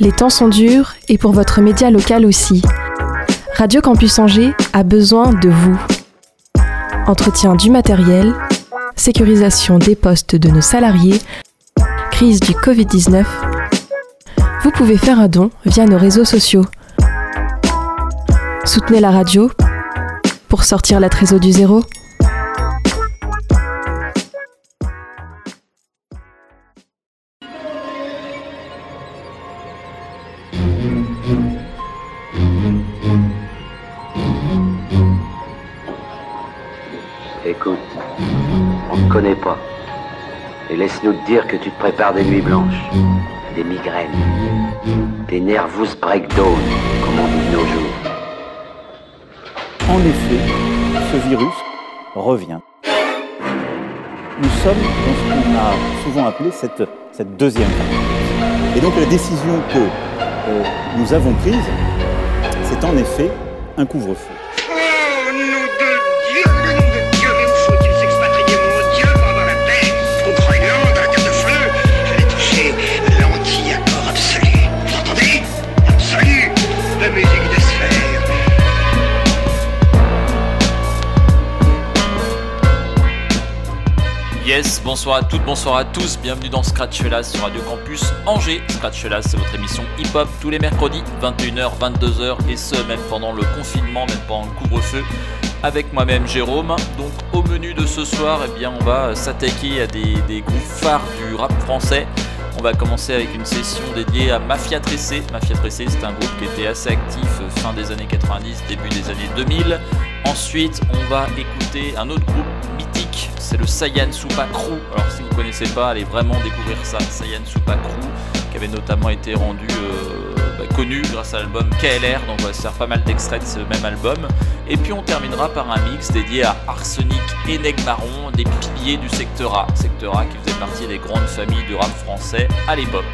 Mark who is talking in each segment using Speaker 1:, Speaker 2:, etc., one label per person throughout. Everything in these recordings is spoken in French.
Speaker 1: Les temps sont durs et pour votre média local aussi. Radio Campus Angers a besoin de vous. Entretien du matériel, sécurisation des postes de nos salariés, crise du Covid-19. Vous pouvez faire un don via nos réseaux sociaux. Soutenez la radio pour sortir la trésor du zéro.
Speaker 2: Et laisse-nous te dire que tu te prépares des nuits blanches, des migraines, des nervous breakdown, comme on dit de nos jours.
Speaker 3: En effet, ce virus revient. Nous sommes dans ce qu'on a souvent appelé cette, cette deuxième vague. Et donc la décision que euh, nous avons prise, c'est en effet un couvre-feu.
Speaker 4: Bonsoir à toutes, bonsoir à tous, bienvenue dans Scratch-Las sur Radio Campus Angers. Scratch-Las, c'est votre émission hip-hop tous les mercredis, 21h, 22h, et ce, même pendant le confinement, même pendant le couvre-feu, avec moi-même Jérôme. Donc, au menu de ce soir, eh bien, on va s'attaquer à des, des groupes phares du rap français. On va commencer avec une session dédiée à Mafia Tressé. Mafia Tressé, c'est un groupe qui était assez actif euh, fin des années 90, début des années 2000. Ensuite, on va écouter un autre groupe c'est le Saiyan Supa Crew. Alors si vous ne connaissez pas, allez vraiment découvrir ça, Saiyan Supa Crew, qui avait notamment été rendu euh, bah, connu grâce à l'album KLR, donc on va se faire pas mal d'extraits de ce même album. Et puis on terminera par un mix dédié à Arsenic et Negmaron, des piliers du secteur A. Secteur A qui faisait partie des grandes familles du rap français à l'époque.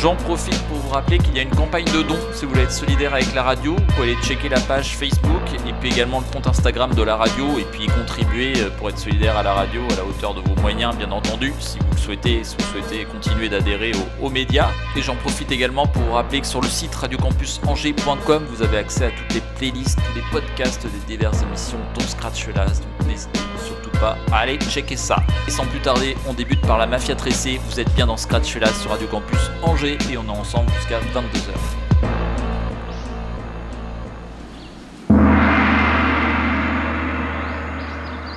Speaker 4: J'en profite pour vous rappeler qu'il y a une campagne de dons si vous voulez être solidaire avec la radio. Vous pouvez aller checker la page Facebook et puis également le compte Instagram de la radio et puis contribuer euh, pour être solidaire à la radio à la hauteur de vos moyens, bien entendu, si vous le souhaitez, si vous souhaitez continuer d'adhérer aux, médias. Et j'en profite également pour vous rappeler que sur le site radiocampusangers.com, vous avez accès à toutes les playlists, tous les podcasts des diverses émissions, dont Scratch Las. Donc n'hésitez surtout pas à aller checker ça. Et sans plus tarder, on débute par la Mafia Tressée. Vous êtes bien dans Scratch Las sur Radio Campus Angers et on est ensemble jusqu'à 22h.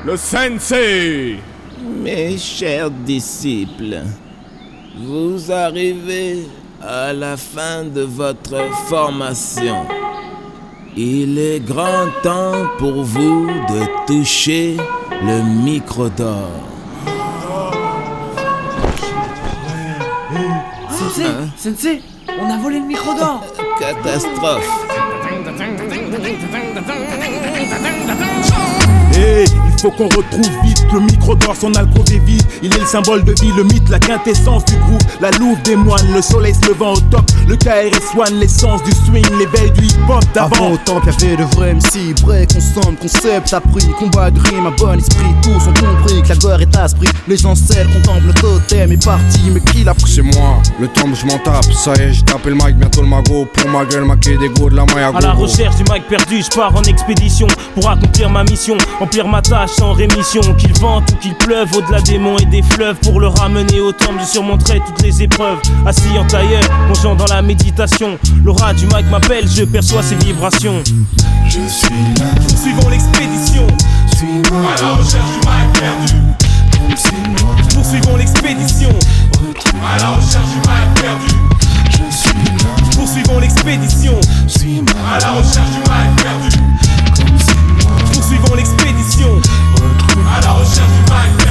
Speaker 5: Le sensei
Speaker 6: Mes chers disciples, vous arrivez à la fin de votre formation. Il est grand temps pour vous de toucher le micro d'or.
Speaker 7: Sensei, Sensei, on a volé le micro d'or
Speaker 6: Catastrophe.
Speaker 5: Hey, faut qu'on retrouve vite le micro d'or, son alcôve est vide. Il est le symbole de vie, le mythe, la quintessence du groupe. La louve des moines, le soleil se levant au top. Le KRS One, l'essence du swing, l'éveil du hip-hop
Speaker 8: Avant
Speaker 5: d'avant.
Speaker 8: autant qu'il y avait de vrais MC, break, consomme, concept, appris, combat de rime, un bon esprit, tous ont compris que la guerre est asprit. Les ancêtres contemplent le totem est parti, mais qui l'a pris?
Speaker 9: C'est moi, le temps je m'en tape, ça y est, j'ai tapé le mic, bientôt le magot Pour ma gueule, maquer des go de la maille à
Speaker 10: À la recherche du mic perdu, je pars en expédition pour accomplir ma mission, remplir ma tâche sans rémission. Qu'il vente ou qu'il pleuve, au-delà des monts et des fleuves, pour le ramener au temple, je surmonterai toutes les épreuves. Assis en tailleur, plongeant dans la méditation, l'aura du mic m'appelle, je perçois ses vibrations.
Speaker 5: Je suis là,
Speaker 10: Poursuivons l'expédition,
Speaker 5: suis-moi. À la recherche du mic perdu. Comme c'est moi,
Speaker 10: poursuivons l'expédition,
Speaker 5: À la recherche du mic perdu. Je suis là,
Speaker 10: poursuivons l'expédition,
Speaker 5: suis-moi. À la recherche du mic perdu.
Speaker 10: L'expédition.
Speaker 5: À la recherche du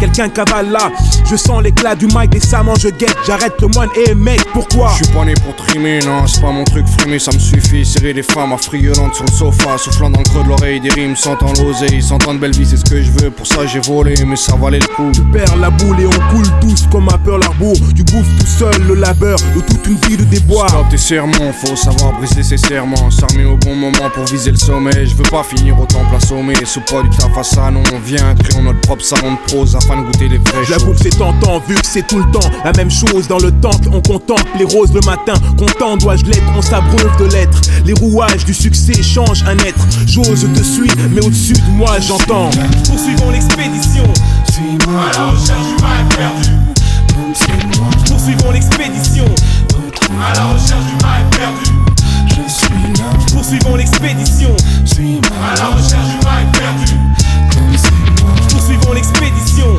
Speaker 11: quelqu'un cavale là. Je sens l'éclat du mic, décemment je guette. J'arrête le moine, et mec, pourquoi?
Speaker 9: Je suis pas né pour trimer, non, c'est pas mon truc frimer, ça me suffit. Serrer des femmes affriolantes sur le sofa, soufflant dans le creux de l'oreille, des rimes, sentant l'oseille, sentant de belles vies, c'est ce que je veux. Pour ça j'ai volé, mais ça valait le coup.
Speaker 11: Perds la boule et on coule tous comme un peur l'arbour. Tu bouffes tout seul le labeur de toute une vie de déboire.
Speaker 9: Stop tes sermons, faut savoir briser ses serments. S'armer au bon moment pour viser le sommet. Je veux pas finir au temple assommé. Sous pas du taf à ça, non, on vient, créons notre propre salon de prose afin de goûter les vrais
Speaker 11: J'avoue que c'est tentant vu que c'est tout le temps la même chose dans le temple. On contemple les roses le matin. Content dois-je l'être, on s'abreuve de l'être. Les rouages du succès changent un être. J'ose te suivre, mais au-dessus de moi j'entends.
Speaker 10: Poursuivons l'expédition.
Speaker 12: Suis-moi à la recherche du mal perdu.
Speaker 10: Poursuivons l'expédition.
Speaker 12: À la recherche du mal perdu.
Speaker 10: Je suis là. Poursuivons l'expédition.
Speaker 12: À la recherche du mal perdu.
Speaker 10: Poursuivons l'expédition.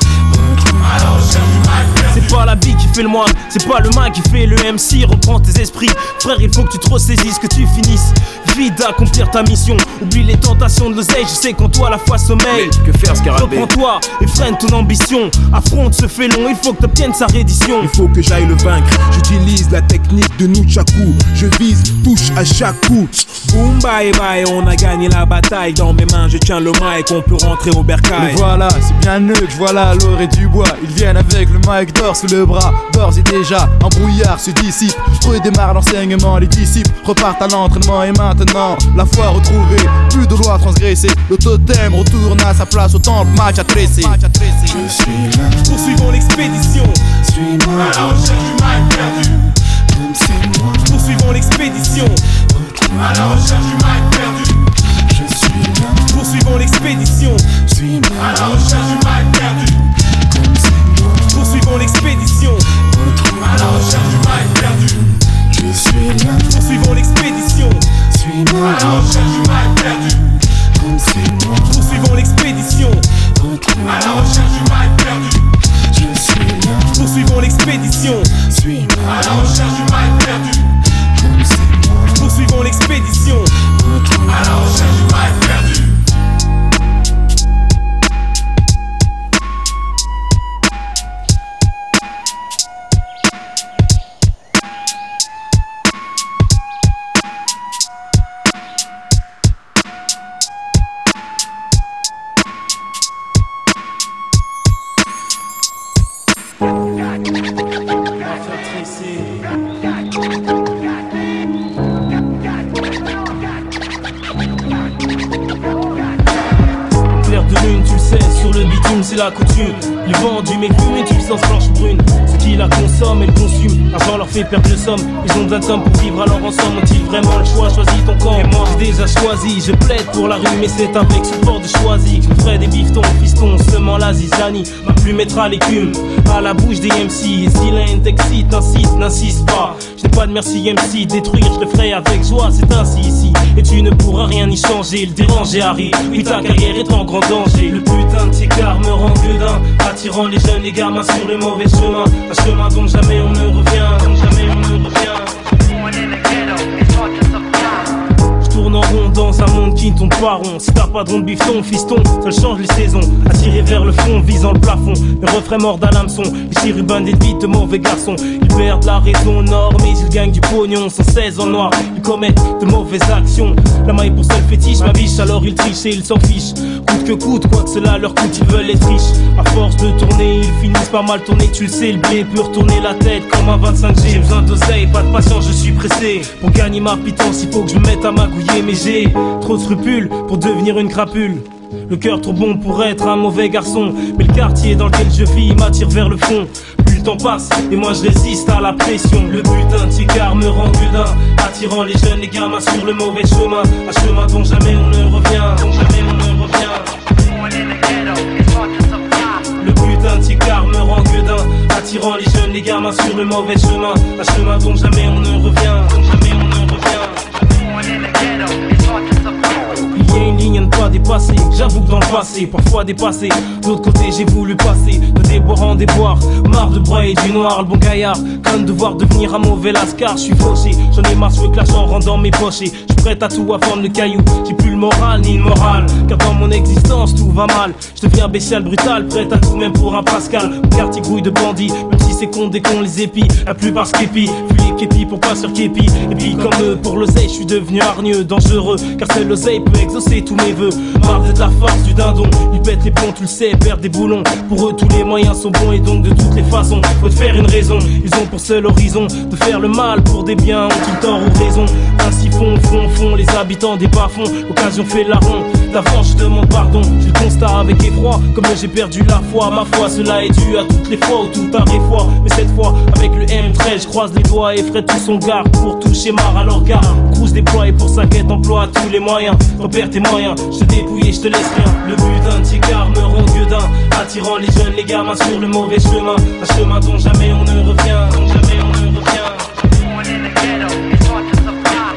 Speaker 12: À la recherche perdu.
Speaker 10: C'est pas la bille qui fait le moine, c'est pas le mag qui fait le MC. Reprends tes esprits, frère, il faut que tu te ressaisisses, que tu finisses vite d'accomplir ta mission. Oublie les tentations de l'oseille, je sais qu'en toi la foi sommeille.
Speaker 11: Que faire, Scarabée
Speaker 10: Reprends-toi et freine ton ambition. Affronte ce félon, il faut que t'obtiennes sa reddition.
Speaker 11: Il faut que j'aille le vaincre. J'utilise la technique de Nunchaku. Je vise, touche à chaque coup. Boom, bye bye, on a gagné la bataille. Dans mes mains, je tiens le mic, on peut rentrer au bercail.
Speaker 8: Mais voilà, c'est bien eux que voilà l'or et du bois. Ils viennent avec le mic d'or sous le bras. D'ores et déjà, un brouillard se dissipe. Redémarre l'enseignement, les disciples repartent à l'entraînement. Et maintenant, la foi retrouvée, plus de loi transgressée. Le totem retourne à sa place au temple, match à tresser.
Speaker 10: Je suis là. Poursuivons l'expédition.
Speaker 12: Suis-moi à la recherche du mal perdu.
Speaker 10: Comme c'est moi. Poursuivons l'expédition.
Speaker 12: À la recherche du mal perdu.
Speaker 10: Je suis là. Poursuivons l'expédition.
Speaker 12: Suis-moi à la recherche du mal perdu.
Speaker 10: Comme c'est moi. Poursuivons l'expédition.
Speaker 12: À la recherche du mal perdu.
Speaker 10: Je suis là. Poursuivons l'expédition.
Speaker 12: Suis-moi à la recherche du mal perdu.
Speaker 10: Comme c'est moi. Poursuivons l'expédition.
Speaker 12: À la recherche du mal perdu.
Speaker 10: Je suis là. Poursuivons l'expédition.
Speaker 12: Suis-moi à la recherche du mal perdu.
Speaker 10: Comme c'est moi. Poursuivons l'expédition.
Speaker 12: À la recherche du mal perdu.
Speaker 10: Les vendus, mes plumes, une substance blanche brune? Ceux qui la consomment et le consument, l'argent leur fait perdre le somme. Ils ont besoin de somme pour vivre alors ensemble. Ont-ils vraiment le choix Choisis ton camp. Et moi, j'ai déjà choisi. Je plaide pour la rue, mais c'est avec support de choisi. Je me ferai des biftons, fiston, seulement la zizanie. Ma plume mettra l'écume à la bouche des MC. Et si l'un t'excite, insiste, n'insiste pas. Je n'ai pas de merci MC, détruire, je le ferai avec joie. C'est ainsi ici. Et tu ne pourras rien y changer. Le déranger arrive. Oui, ta carrière est en grand danger. Le putain de ticard me rend gueudin. Attirant les jeunes, les gamins sur le mauvais chemin. Un chemin dont jamais on ne revient. Un monde qui ne tourne pas rond. Si t'as pas de rond de bifton, fiston, ça change les saisons. Attiré vers le fond, visant le plafond. Mes refrains mordent à l'hameçon. Les chérubins des de mauvais garçons. Ils perdent la raison nord, mais ils gagnent du pognon. Sans 16 en noir, ils commettent de mauvaises actions. La maille pour seul fétiche, ma biche, alors ils trichent et ils s'en fichent. Coûte que coûte, quoi que cela leur coûte, ils veulent être riches. À force de tourner, ils finissent par mal tourner. Tu le sais, le blé peut retourner la tête comme un 25G. J'ai besoin d'oseille, pas de patience, je suis pressé. Pour gagner ma pitance, il faut que je me mette à magouiller, mais j'ai trop de scrupules pour devenir une crapule. Le cœur trop bon pour être un mauvais garçon. Mais le quartier dans lequel je vis m'attire vers le fond. Plus le temps passe et moi je résiste à la pression. Le putain de ticard me rend gueudin. Attirant les jeunes, les gamins sur le mauvais chemin. Un chemin dont jamais on ne revient. Dont jamais. Le putain de ticard me rend gueudin. Attirant les jeunes, les gamins sur le mauvais chemin. Un chemin dont jamais on ne revient. Jamais on ne revient. Pas. J'avoue que dans le passé, parfois dépassé. De l'autre côté, j'ai voulu passer de déboire en déboire. Marre de broyer du noir, le bon gaillard. Crainte de voir devenir un mauvais lascar. Je suis fauché, j'en ai marre, veux que l'argent rentre dans mes poches. Je suis prêt à tout à vendre le caillou. J'ai plus le moral ni le moral. Car dans mon existence, tout va mal. Je deviens bestial, brutal, prêt à tout même pour un Pascal. Mon quartier grouille de bandits, même si c'est con dès qu'on les épie. La plupart Celui qui épie pour pas sur képi. Et puis comme eux, pour l'oseille, je suis devenu hargneux, dangereux. Car seul l'oseille peut exaucer tous mes vœux. Marre de la force du dindon. Ils pètent les plombs, tu le sais, perdent des boulons. Pour eux, tous les moyens sont bons et donc de toutes les façons, faut te faire une raison. Ils ont pour seul horizon de faire le mal pour des biens, ont-ils tort ou raison Ainsi font, font, font les habitants des bas-fonds. Occasion fait la ronde. D'avant, je demande pardon. Je le constate avec effroi. Comme j'ai perdu la foi, ma foi, cela est dû à toutes les fois où tout arrive fois. Mais cette fois, avec le M13, je croise les doigts et ferai tout son garde pour toucher mar à leur gare. Cruz déploie et pour sa quête emploie tous les moyens. Repère tes moyens, je te dépouille et je te laisse rien. Le but d'un tigard me rend d'un. Attirant les jeunes, les gamins sur le mauvais chemin. Un chemin dont jamais on ne revient, dont jamais on ne revient.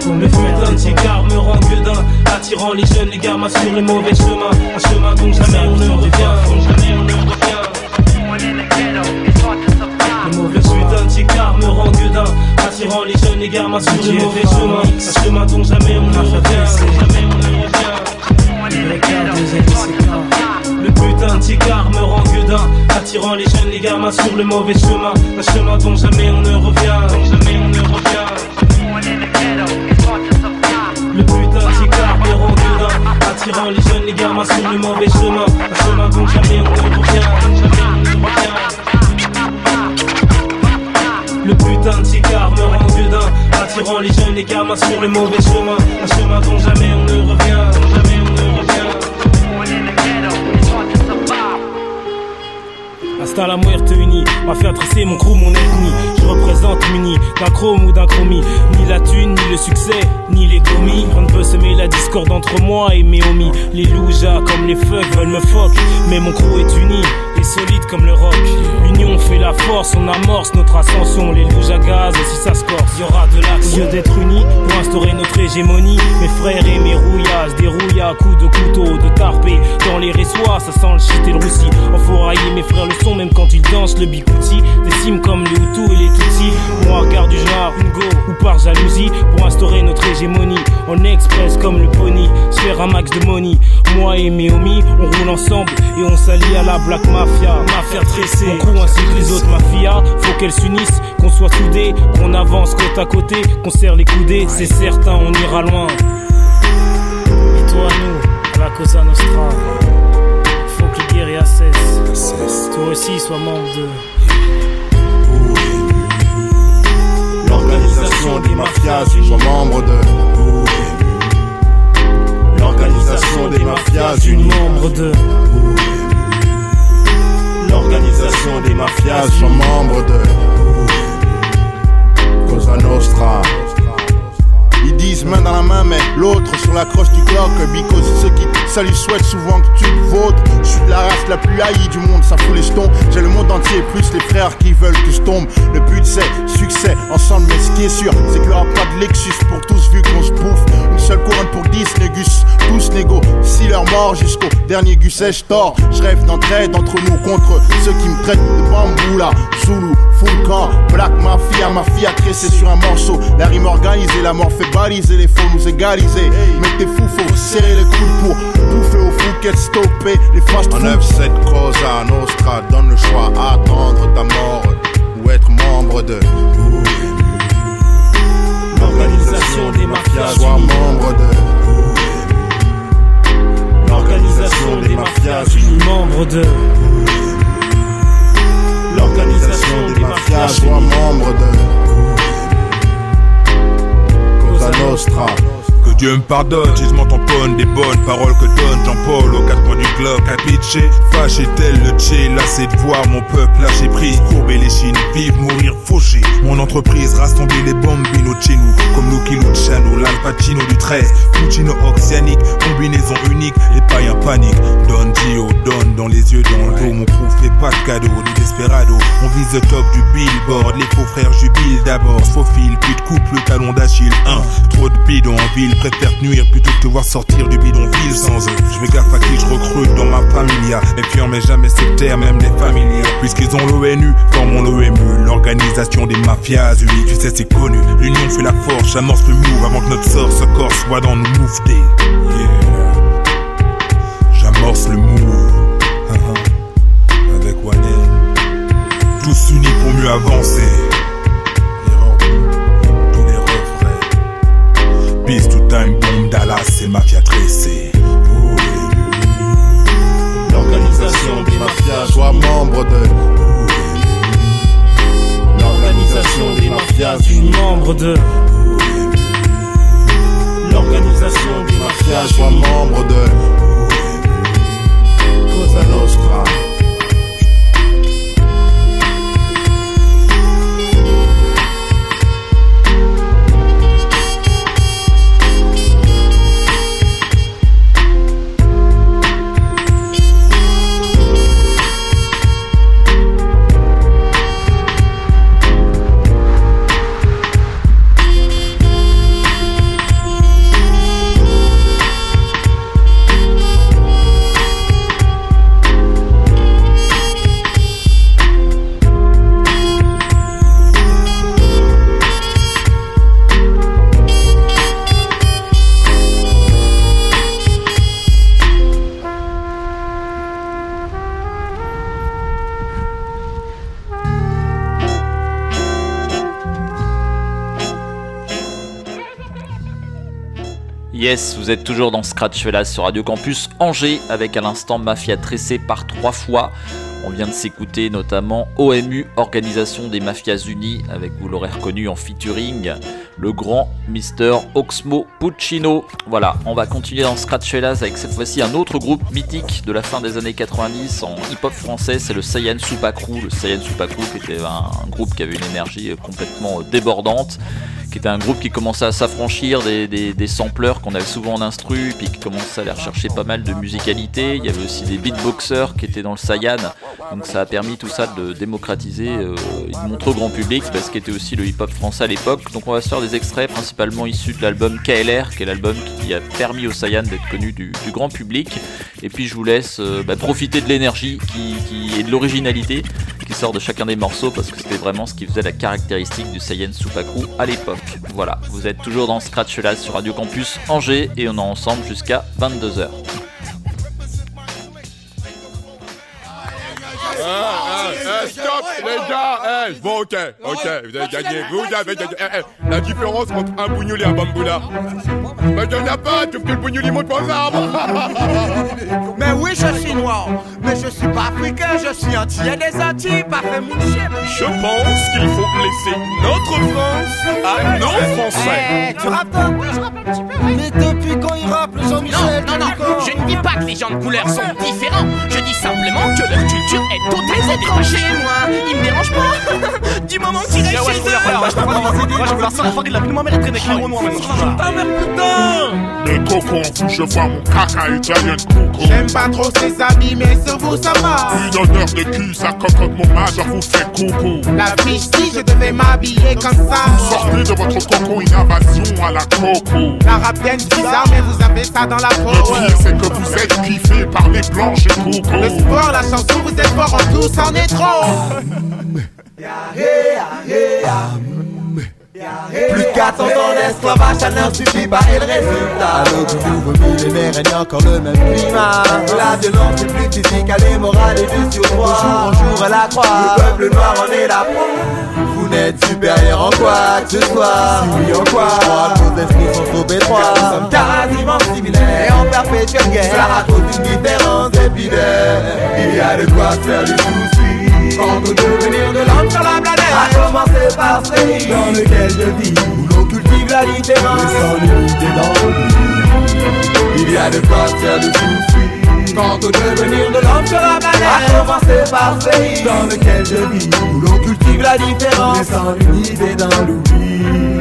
Speaker 10: Le but d'un tigard me rend gueudin Attirant les jeunes, les gamins sur le mauvais chemin. Un chemin dont jamais on ne revient Dont jamais on ne revient. Le but d'un tigard me rend gueudin Attirant les jeunes, les gamins sur le mauvais chemin. Un chemin dont jamais on ne revient Jamais on ne revient Le putain de tigard me rend gueudin Attirant les jeunes, les gamins sur le mauvais chemin. Un chemin dont jamais on ne revient jamais on ne revient. Le putain de car me rend gueudin Attirant les jeunes, les gamins sur le mauvais chemin. Un chemin dont jamais on ne revient Jamais on ne revient. Le putain de cigare me rend gueudin Attirant les jeunes, les gamins sur le mauvais chemin. Un chemin dont jamais on ne revient Hasta la muerte unie, m'a fait tresser mon crew, mon ethnie. Représente muni, d'un chrome ou d'un chromie. Ni la thune, ni le succès, ni les gomis. On ne peut semer la discorde entre moi et mes homies. Les loujas comme les fucks veulent me fuck. Mais mon crew est uni et solide comme le rock. L'union fait la force, on amorce notre ascension. Les loujas gaz, si ça se corse, y aura de l'action. D'être unis pour instaurer notre hégémonie. Mes frères et mes rouillasses, des rouilles à coups de couteau, de tarpé. Dans les ressoirs, ça sent le shit et le roussi. Enfourailler mes frères le son, même quand ils dansent le bigouti. Des cimes comme les Hutus et les Moi, regard du genre, une go ou par jalousie. Pour instaurer notre hégémonie. En express comme le pony. Se faire un max de money. Moi et mes homies, on roule ensemble et on s'allie à la black mafia. Mafia tressée. On crew ainsi que les autres mafias. Faut qu'elles s'unissent, qu'on soit soudés, qu'on avance côte à côté, qu'on serre les coudées. C'est certain, on ira loin. Et toi, nous, à la Cosa Nostra. Faut que les guerriers cessent. Toi aussi, sois membre de.
Speaker 13: L'organisation des mafias, sois membre de. L'organisation des mafias, unis.
Speaker 10: membre de.
Speaker 13: L'organisation des mafias, sois membre de. Cosa Nostra. Ils disent main dans la main, mais l'autre sur la croche du Glock. Because ceux qui saluent souhaitent souvent que tu te votes. Je suis la race la plus haïe du monde, ça fout les jetons. J'ai le monde entier, plus les frères qui veulent que je tombe. Le but c'est succès, ensemble, mais ce qui est sûr, c'est qu'il n'y aura pas de Lexus pour tous vu qu'on se bouffe. Une seule couronne pour 10 négus, tous négo. Si leur mort jusqu'au dernier gus je tort. Je rêve d'entraide entre nous contre ceux qui me traitent de bamboula. Zulu, full camp, black mafia, mafia tressée sur un morceau. La rime organisée, la mort fait baliser, les faux nous égaliser. Mais t'es fou, faut serrer les coudes pour bouffer au fou, qu'elle stopper les fast En 9 cette Cosa Nostra donne le choix attendre ta mort ou être membre de
Speaker 10: L'organisation des mafias.
Speaker 13: Sois membre de
Speaker 10: L'organisation des mafias. Unis membre de.
Speaker 13: L'organisation des mafias. Sois membre de Cosa Nostra.
Speaker 5: Que Dieu me pardonne si je paroles que donne Jean-Paul aux quatre coins du globe. Capiché, fâché tel le tché Lassé de voir mon peuple lâcher prise. Courber les chines, vivre, mourir, faucher. Mon entreprise, rassembler les bambinos de chez nous Comme nous qui Luciano, l'Al Pacino du 13 Puccino oxyanique, combinaison unique. Les païens paniquent, donne Dio, donne dans les yeux, dans le dos. Mon crew fait pas de cadeau, ni desperado. On vise le top du billboard. Les faux frères jubilent d'abord, faux fil, puis de couple, le talon d'Achille. 1 Trop de bidons. En ville, préfère te nuire plutôt que te voir sortir du bidonville sans eux. Je fais gaffe à qui je recrute dans ma familia. Les clients mais jamais déficitaires, même les familiers. Puisqu'ils ont l'ONU, formons l'OMU, l'organisation des mafias unies. Tu sais, c'est connu. L'union fait la force, j'amorce le move avant que notre sort se corse. Soit dans nos move. Yeah. J'amorce le move. Uh-huh. Avec Wanel. Tous unis pour mieux avancer. Tous les refrains. Peace to time bomb, Dallas et mafia tressée.
Speaker 13: L'organisation des mafias, sois membre de.
Speaker 10: L'organisation des mafias, suis membre de. L'organisation des mafias,
Speaker 13: sois membre de. Cosa Nostra.
Speaker 4: Vous êtes toujours dans Scratch là sur Radio Campus Angers avec à l'instant Mafia tressé par trois fois. On vient de s'écouter notamment OMU, Organisation des Mafias Unies, avec vous l'aurez reconnu en featuring, le grand Mister Oxmo Puccino. Voilà, on va continuer dans Scratch Fellas avec cette fois-ci un autre groupe mythique de la fin des années 90 en hip-hop français, c'est le Saiyan Supakru. Le Saiyan Supakru qui était un, groupe qui avait une énergie complètement débordante qui était un groupe qui commençait à s'affranchir des, des, sampleurs qu'on avait souvent en instru, puis qui commençait à aller rechercher pas mal de musicalité. Il y avait aussi des beatboxers qui étaient dans le Saiyan, donc ça a permis tout ça de démocratiser, euh, et de montrer au grand public bah, ce qu'était aussi le hip-hop français à l'époque. Donc on va se faire des extraits principalement issus de l'album KLR, qui est l'album qui a permis au Saiyan d'être connu du, grand public. Et puis je vous laisse euh, bah, profiter de l'énergie qui- et de l'originalité qui sort de chacun des morceaux parce que c'était vraiment ce qui faisait la caractéristique du Saiyan Supakru à l'époque. Voilà, vous êtes toujours dans Scratch sur Radio Campus Angers et on est ensemble jusqu'à 22h.
Speaker 14: Ah, ah, eh, eh, eh, la différence entre un bougnoul et un. Mais il n'y en a pas, sauf que le monte pas aux arbres.
Speaker 15: Mais oui, je suis noir, mais je suis pas africain, je suis entier des Antilles, pas fait mon chien.
Speaker 14: Je pense qu'il faut laisser notre France à nos Français.
Speaker 15: Tu rappes un peu, je rappe un petit peu. Mais depuis quand il rappe, le Jean-Michel
Speaker 16: Non, non, non, je ne dis pas que les gens de couleur sont différents. Je dis simplement que leur culture est totalement étrangère. moi, ils me dérangent pas. du moment qu'ils restent chez eux.
Speaker 10: Moi, je peux pas avancer, moi, je noir maintenant. Ta mère, putain!
Speaker 14: Mais coco, je vois mon caca italien coco.
Speaker 15: J'aime pas trop ses habits, mais sur vous ça va.
Speaker 14: Une honneur de cul, ça cocotte mon majeur vous fait coucou.
Speaker 15: La fiche, si je devais m'habiller comme ça.
Speaker 14: Sortez de votre coco, une invasion à la coco.
Speaker 15: La rap game bizarre, mais vous avez ça dans la peau.
Speaker 14: Le pire, c'est que vous êtes kiffé par les blanches et coco.
Speaker 15: Le sport, la chanson, vous êtes fort en tout, c'en est trop.
Speaker 17: Plus de 400 ans d'esclavage, ça n'en suffit pas et le résultat. À l'aube du nouveau millénaire, règne encore le même climat. La violence est plus physique, elle est morale et du surpoids. Au jour, au jour, elle la croix, le peuple noir en est la proie. Vous n'êtes supérieur en quoi que ce soit. Si oui en quoi, je crois que vos esprits sont trop étroits. Nous sommes quasiment similaires. Et en perpétuelle guerre. Cela raconte une différence épidaire Il y a de quoi faire du souci Quant au devenir de l'homme sur la planète. A commencer par ce dans lequel je vis Où l'on cultive la différence Et sans l'unité dans l'oubli Il y a de quoi faire du souci Quant au devenir de l'homme sur la planète. A commencer par ce dans lequel je vis Où l'on cultive la différence Et sans l'unité dans l'oubli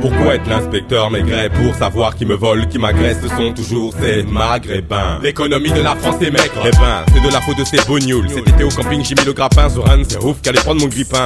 Speaker 18: Pourquoi être l'inspecteur maigret pour savoir qui me vole, qui m'agresse Ce sont toujours ces maghrébins? L'économie de la France est maigre. Eh ben, c'est de la faute de ces bougnoules Cet été au camping j'ai mis le grappin Zoran c'est ouf qu'allait prendre mon grippin.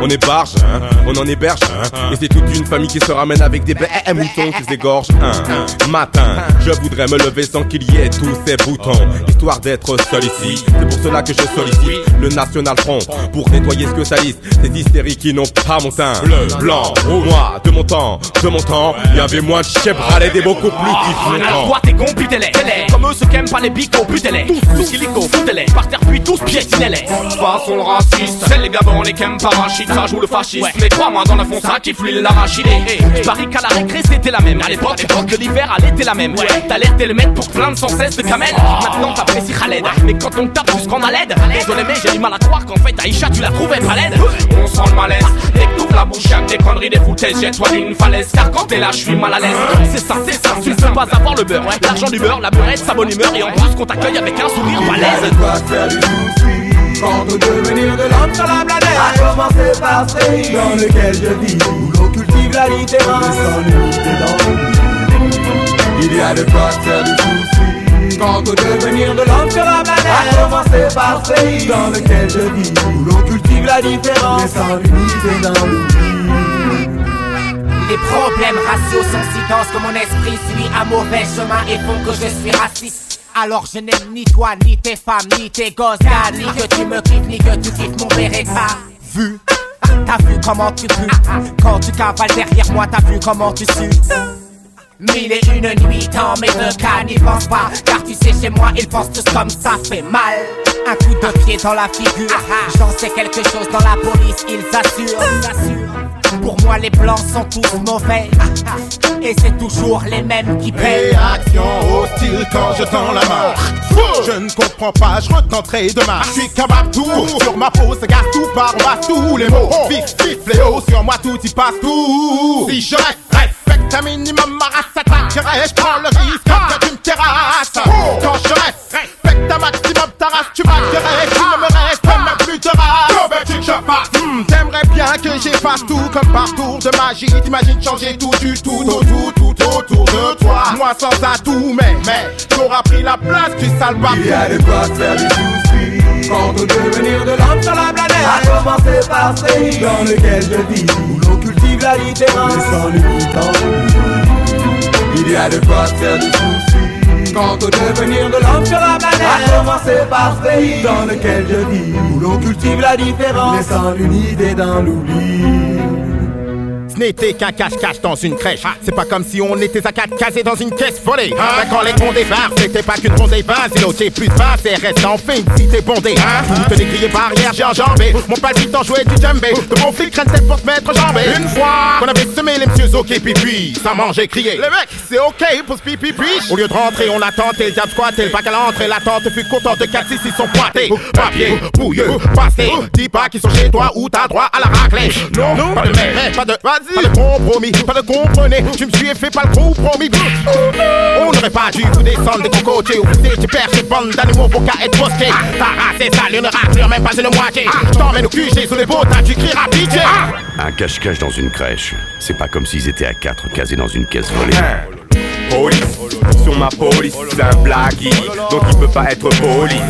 Speaker 18: On est barge, hein, on en héberge hein, Et c'est toute une famille qui se ramène avec des bêtes moutons qui s'égorgent un matin Je voudrais me lever sans qu'il y ait tous ces boutons. Histoire d'être seul ici. C'est pour cela que je sollicite le National Front Pour nettoyer ce que salissent Ces hystériques qui n'ont pas mon teint. Bleu, blanc, rouge, moi, de mon temps de mon temps, il y avait moins de chebralais et beaucoup plus
Speaker 16: Alors
Speaker 18: différents.
Speaker 16: toi t'es con, butez-les Comme eux ceux qui aiment pas les bicots, butez-les Tous illico, foutez-les Par terre puis tous piétinez-les Façon le raciste. C'est les gabons, les kem parachites Ça joue le fascisme Mais crois-moi dans le fond ça qui fouille l'arachidé Je parie qu'à la récré c'était la même. À l'époque, de l'hiver, à l'été la même. T'as l'air t'es le mec pour plaindre sans cesse de camel Maintenant t'apprécies Khaled. Mais quand on tape jusqu'en a l'aide Désolé mais j'ai du mal à croire qu'en fait Aïcha tu la trouvais pas laide On sent le malaise. Dès que la bouche que des conneries, des foutaises. Jette-toi d'une falaise Car quand t'es là je suis mal à l'aise. C'est ça, c'est ça, tu ne pas avoir le beurre L'argent du beurre, la beurrette, sa bonne humeur Et en plus qu'on t'accueille avec un sourire balèze
Speaker 17: Quant au devenir de l'homme sur la planète? A commencer par ce pays dans lequel je vis Où l'on cultive la littérature. Il y a de quoi faire du souci Quant au devenir de l'homme sur la planète. A commencer par ce pays dans lequel je vis Où l'on cultive la différence sans limite dans l'oubli
Speaker 19: Les problèmes raciaux sont si denses que mon esprit suit un mauvais chemin et font que je suis raciste. Alors je n'aime ni toi, ni tes femmes, ni tes gosses, ni que tu me kiffes, ni que tu kiffes mon Beretta. Vu, t'as vu comment tu pues. Quand tu cavales derrière moi, t'as vu comment tu sues. Mille et une nuits dans mes cas n'y pense pas. Car tu sais chez moi ils pensent tous comme ça fait mal. Un coup de pied dans la figure. J'en sais quelque chose dans la police ils assurent moi les blancs sont tous mauvais Et c'est toujours les mêmes qui paient
Speaker 20: Réaction hostile quand je tends la main. Je ne comprends pas, je retenterai demain. Je suis capable tout, sur ma peau se gâte tout par passe tous les mots. Vif, vif, fléau, sur moi tout y passe tout. Si je respecte un minimum ma race s'attaquerait, je prends le risque me terrasses. Quand je respecte un maximum ta race, tu m'accueillerais, que j'efface tout comme par tour de magie. T'imagines changer tout du tout, tout, tout, tout autour de toi. Moi sans atout, mais, mais, t'auras pris la place, tu sale
Speaker 17: Il y a de quoi se faire du souci Quant au devenir de l'homme sur la planète. A commencer par ce dans lequel je vis. Où l'on cultive la littérature. Sans limite. Il y a de quoi se faire du souci Quant au devenir de l'homme sur la planète A commencer par ce pays dans lequel je vis Où l'on cultive la différence Laissant l'unité dans l'oubli
Speaker 20: n'était qu'un cache-cache dans une crèche. C'est pas comme si on était à quatre casés dans une caisse volée. Ben, quand les cons débarquent, c'était pas qu'une bondée Basile, c'est plus bas, c'est reste enfin une cité bondée. Toutes les grilles barrières, j'ai enjambé. Mon palpitant jouait du djembé. De mon fil crâne pour te mettre jambé. Une fois qu'on avait semé les messieurs ok pipi, ça mangeait crié. Les mecs, c'est ok pour ce pipi. Au lieu de rentrer, on a tenté le diable squatté. Le bac à l'entrée, la tante fut contente de 4 6 ils sont pointés. Papier, bouilleux, passé. Dis pas qu'ils sont chez toi ou t'as droit à la raclée. Non, pas de mais, pas de vas-y. Pas de compromis, pas de comprenez. Tu me suis et fais pas le compromis. On n'aurait pas dû vous descendre des cocotiers ou vous étiez perché bande d'animaux pour qu'à être bosqués. Ta race est sale, une raclure, même pas une moitié. Je t'emmène au QG sous les beaux tas, tu crieras pitié.
Speaker 21: Un cache-cache dans une crèche, c'est pas comme s'ils étaient à quatre casés dans une caisse volée.
Speaker 18: Police, sur ma police, c'est un blaguey, donc il peut pas être poli.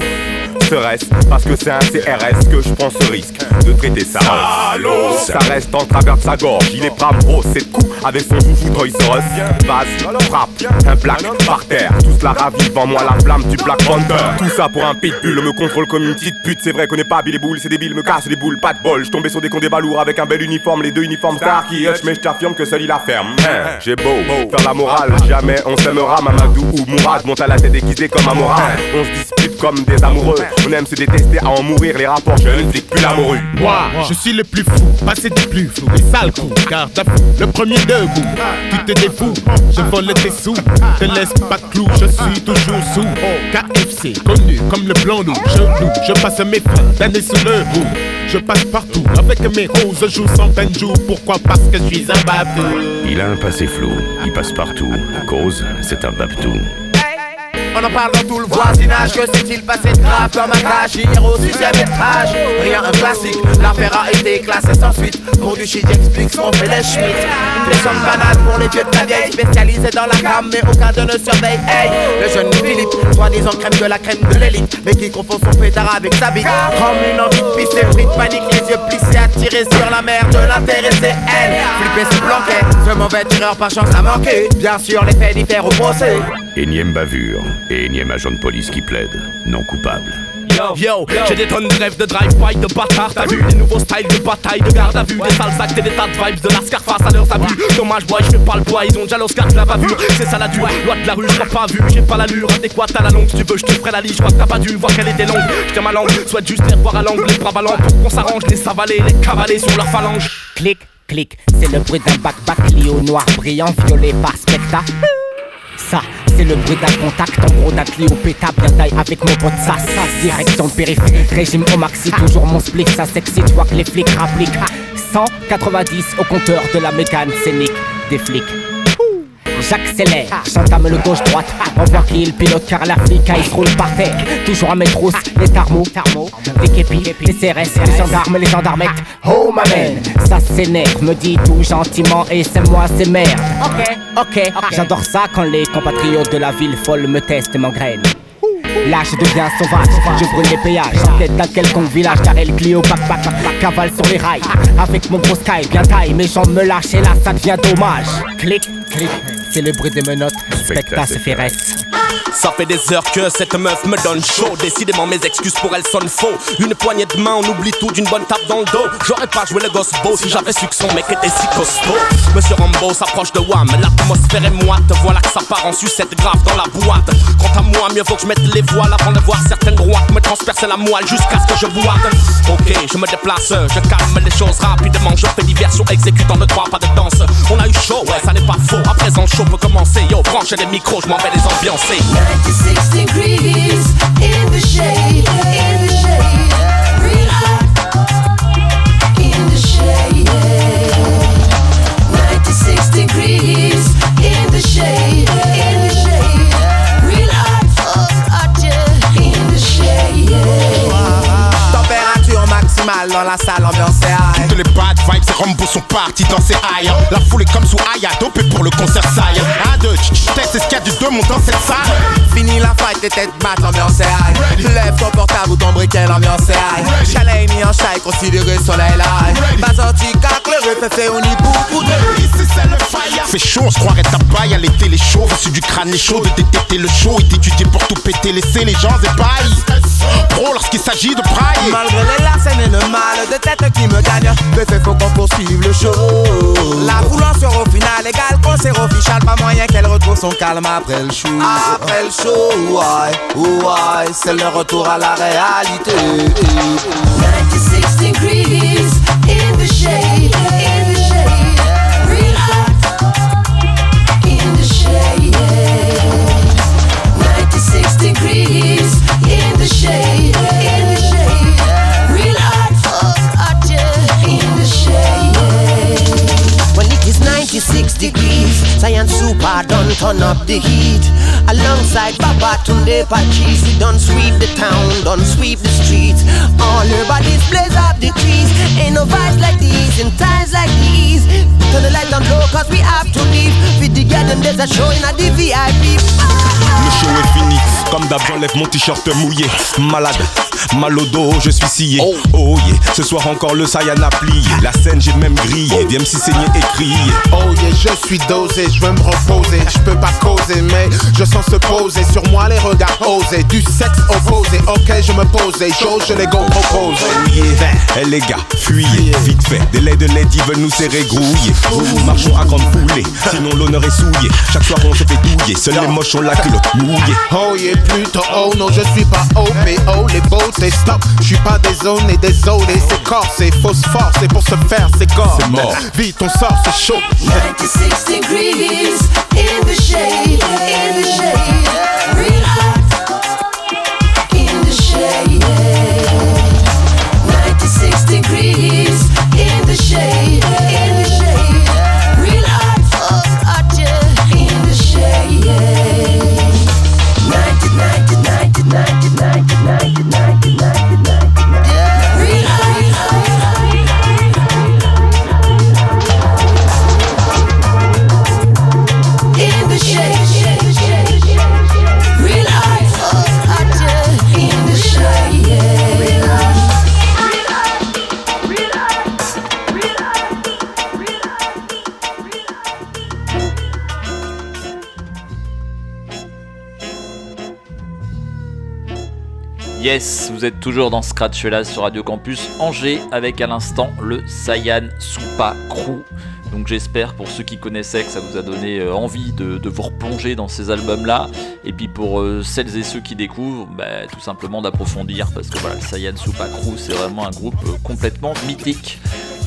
Speaker 18: Serait-ce parce que c'est un CRS que je prends ce risque de traiter ça
Speaker 21: Salaud.
Speaker 18: Ça reste en travers de sa gorge, il est pas gros, c'est coup avec son foufou Toys R Us. Vas-y, frappe, un black par terre, tous la ravive en moi la flamme du Black Panther. Tout ça pour un pitbull, me contrôle comme une petite pute, c'est vrai qu'on est pas Billy Bull, c'est débile, me casse les boules, pas de bol. Je tombais sur des cons des balourds avec un bel uniforme, les deux uniformes star qui hush, mais je t'affirme que seul il la ferme. Hein, J'ai beau faire la morale, jamais on s'aimera, Mamadou ou Mourad monte à la tête déguisé comme un moral. On se dispute comme des amoureux, on aime se détester à en mourir, les rapports, je ne dis plus la morue.
Speaker 22: Moi, je suis le plus fou, passé du plus flou, les sales coups, garde à fou, le premier debout. Tu te défous, je vole tes sous, te laisse pas clou, je suis toujours sous. KFC, connu comme le blanc loup, je loue, je passe mes fins d'années sous le bout. Je passe partout avec mes roses, je joue centaines de jours. Pourquoi? Parce que je suis un babou.
Speaker 21: Il a un passé flou, il passe partout. Cause, c'est un babtou.
Speaker 17: On en parle dans tout le voisinage. Que s'est-il passé de grave ma cage Hier au sixième étage Rien un classique. L'affaire a été classée sans suite. Pour du shit j'explique ce qu'on fait les schmitts. Des sommes banales pour les vieux de la vieille Spécialisés dans la cam mais aucun de ne surveille. Hey Le jeune Philippe Soi-disant crème de la crème de l'élite Mais qui confond son pétard avec sa bite. Comme une envie de pisser Pris de panique les yeux plissés Attirés sur la mer de l'intéressée Elle. Flippé se planquait Ce mauvais tireur par chance a manqué. Bien sûr les faits diffèrent au procès.
Speaker 21: Énième bavure et énième agent de police qui plaide, non coupable.
Speaker 16: Yo, j'ai des tonnes de rêves de drive-by, de bâtard. T'as vu les nouveaux styles de bataille, de garde à vue, des sales actes et des tas de vibes de la face à leurs abus. Dommage, boy, je fais pas le bois, ils ont déjà l'Oscar de la bavure. C'est ça la dure, loi de la rue, je pas vu, j'ai pas l'allure adéquate à la longue. Si tu veux, je te ferai la liste, je crois que t'as pas dû voir qu'elle était longue. Je ma langue, souhaite juste les revoir à l'angle, les bras ballants pour qu'on s'arrange, les savaler, les cavaler sur leur phalange.
Speaker 19: Clic, clic, c'est le bruit d'un bac-bac au noir brillant, violé par spectacle. Ça, c'est le bruit d'un contact en gros d'un Clio péta bien taille avec mon pote ça, ça Direction périphérique, régime au maxi Toujours mon split, ça sexy, tu vois que les flics rappliquent. 190 au compteur de la mécane scénique des flics J'accélère, j'entame le gauche-droite On voit qu'il pilote car la flic il se roule par terre Toujours à mes trousses, les thermos, les képis, les CRS, les gendarmes, les gendarmettes. Oh ma man, ça s'énerve, me dit tout gentiment et c'est moi c'est merde Ok, ok, j'adore ça quand les compatriotes de la ville folle me testent et m'engrainent Là je deviens sauvage, je brûle les péages. En tête d'un quelconque village car elle Clio back back Cavale sur les rails. Avec mon gros sky bien taille Mes jambes me lâchent et là ça devient dommage. Clic, clic c'est le bruit des menottes, spectacle Férès.
Speaker 16: Ça fait des heures que cette meuf me donne chaud. Décidément, mes excuses pour elle sonnent faux. Une poignée de main, on oublie tout d'une bonne tape dans le dos. J'aurais pas joué le gosse beau si j'avais su que son mec était si costaud. Monsieur Rambo s'approche de Wam, l'atmosphère est moite. Voilà que ça part en sucette grave dans la boîte. Quant à moi, mieux vaut que je mette les voiles avant de voir certaines droites me transpercer la moelle jusqu'à ce que je boite. Ok, je me déplace, je calme les choses rapidement. Je fais diversion, exécutant de trois pas de danse. On a eu chaud, ouais, ça n'est pas faux. À présent, show peut commencer. Yo, branchez les micros, je m'en vais les ambiancer.
Speaker 23: 96 degrees in the shade, in the shade, real hot in the shade. 96 degrees in the shade, in the shade, real hot, hot in the shade.
Speaker 15: Température maximale dans la salle, ambiance
Speaker 13: les bad vibes et Rambo sont partis dans ses high. La foule est comme sous Aya, dopé pour le concert saille. Un, deux, test, est-ce qu'il y a du deux dans cette salle
Speaker 15: Fini la fight, tes têtes battent, l'ambiance est high. Lève ton portable ou ton briquet, l'ambiance est high. Chalet mis en chai, considéré soleil live. Pas sorti cac, le refait fait au nid pour
Speaker 13: Ici c'est le fire. Fait chaud, on se croirait ta paille à l'été les chauds. Reçu du crâne les chauds, de détecter le show et d'étudier pour tout péter, laisser les gens épailles. Pro lorsqu'il s'agit de praille.
Speaker 15: Malgré les larcènes et le mal de tête qui me gagne, mais fait faut qu'on poursuive le show. La foule en sort au final égal, concert officiel, pas moyen qu'elle retrouve son calme après le show. Après le show, ouais, ouais, c'est le retour à la réalité.
Speaker 23: 96 degrees in the shade, in the shade, real hot in the shade. 96 degrees in the shade, in the shade, real hot, hot in the shade.
Speaker 24: When it is 96 degrees, Science Super done turn up the heat. Alongside Baba Tunde Pachis, we done sweep the town, done sweep the streets. All your bodies blaze up the trees. Ain't no vibes like these in times like these. Turn the light on low, cause we have to leave. With the garden, there's a show in a VIP.
Speaker 18: Le show est fini, comme d'hab j'enlève mon t-shirt mouillé Malade, mal au dos, je suis scié. Oh, yeah, ce soir encore le Saiyan a plié. La scène j'ai même grillé, viens me si saigner et crier.
Speaker 13: Oh yeah, je suis dosé, je veux me reposer. Je peux pas causer, mais je sens se poser. Sur moi les regards osés, du sexe opposé. Ok, je me pose, et chose, je les go propose.
Speaker 18: Oh yeah, eh les gars, fuyez, vite fait. Des laits de lady veulent nous serrer grouiller Marchons à grande foulée, sinon l'honneur est souillé. Chaque soir on se fait douiller, seuls les moches ont la culotte mouillée.
Speaker 13: Oh yeah, plutôt oh non, je suis pas OPO Les beautés stop, je suis pas désolé, désolé. C'est corps, c'est phosphore, c'est pour se faire, c'est corps.
Speaker 18: C'est mort.
Speaker 13: Vite, on sort, c'est chaud.
Speaker 23: 96 degrees in the shade, in the shade,
Speaker 4: Yes, vous êtes toujours dans Scratch là sur Radio Campus Angers avec à l'instant le Saiyan Supa Crew. Donc j'espère pour ceux qui connaissaient que ça vous a donné euh, envie de, vous replonger dans ces albums-là. Et puis pour euh, celles et ceux qui découvrent, bah, tout simplement d'approfondir parce que voilà, le Saiyan Supa Crew c'est vraiment un groupe euh, complètement mythique.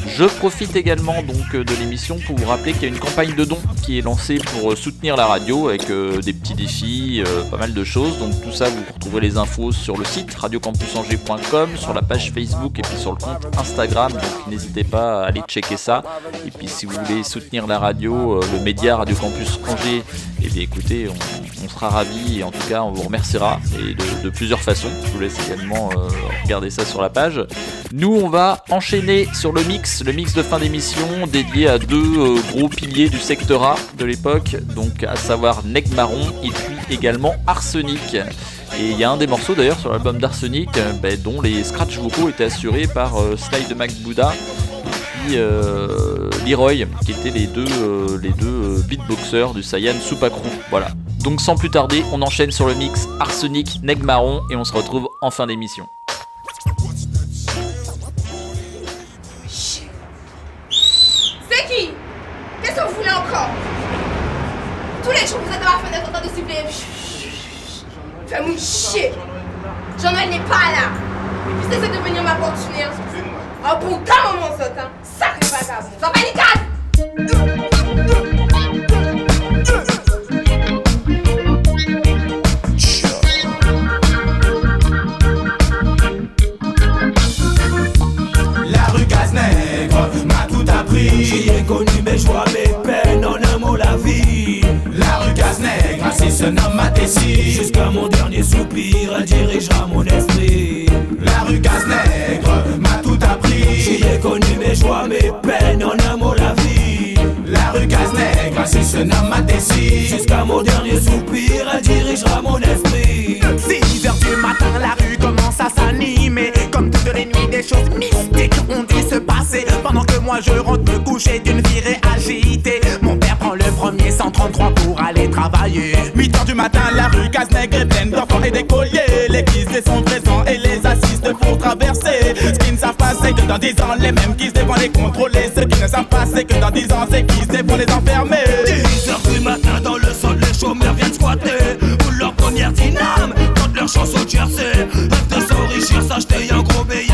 Speaker 4: Je profite également donc euh, de l'émission pour vous rappeler qu'il y a une campagne de dons qui est lancée pour euh, soutenir la radio avec euh, des petits défis, pas mal de choses. Donc tout ça, vous retrouverez les infos sur le site radiocampusangers.com, sur la page Facebook et puis sur le compte Instagram. Donc n'hésitez pas à aller checker ça. Et puis si vous voulez soutenir la radio, le média Radio Campus Angers, et bien écoutez, on, on sera ravis et en tout cas on vous remerciera et de, plusieurs façons. Je vous laisse également euh, regarder ça sur la page. Nous on va enchaîner sur le mix, le mix de fin d'émission dédié à deux euh, gros piliers du secteur A de l'époque, donc à savoir Neg Marron et puis également Arsenic. Et il y a un des morceaux d'ailleurs sur l'album d'Arsenic euh, ben, dont les scratch vocaux étaient assurés par euh, Sly de Mac Buddha et puis euh, Leroy qui étaient les deux, les deux beatboxers du Saiyan Supakru. Voilà. Donc sans plus tarder, on enchaîne sur le mix Arsenic Neg Marron et on se retrouve en fin d'émission.
Speaker 25: C'est qui? Qu'est-ce que vous voulez encore? Tous les jours, vous êtes dans ma fenêtre en train de siffler. Fais-moi chier. Jean-Noël n'est pas là. Et puis, c'est de venir m'importuner. Un bon temps, mon sotin. Sacré vagabond. Ça va, Nicole
Speaker 26: La appris. J'y ai connu mes joies, mes peines, en un mot la vie. La rue Casse-Nègre, ainsi se nomme ma tessie. Jusqu'à mon dernier soupir, elle dirigera mon esprit. La rue Casse-Nègre m'a tout appris. J'y ai connu mes joies, mes peines, en un mot la vie. La rue Casse-Nègre, ainsi se nomme ma tessie. Jusqu'à mon dernier soupir, elle dirigera mon esprit.
Speaker 27: 6 heures du matin, la rue commence à s'animer. Comme toutes les nuits, des choses mystiques Pendant que moi je rentre me coucher d'une virée agitée. Mon père prend le premier 133 pour aller travailler.
Speaker 26: 8 heures du matin, la rue Casse-Nègre est pleine d'enfants et d'écoliers. Les guisés sont présents et les assistent pour traverser. Ce qu'ils ne savent pas, c'est que dans 10 ans, les mêmes guisés vont les contrôler. Ce qu'ils ne savent pas, c'est que dans 10 ans, ces guisés vont les enfermer. 10 heures du matin, dans le sol, les chômeurs viennent squatter. Pour leur première dyname, quand leur chance au jersey. Rêve de s'enrichir, s'acheter un gros BMW.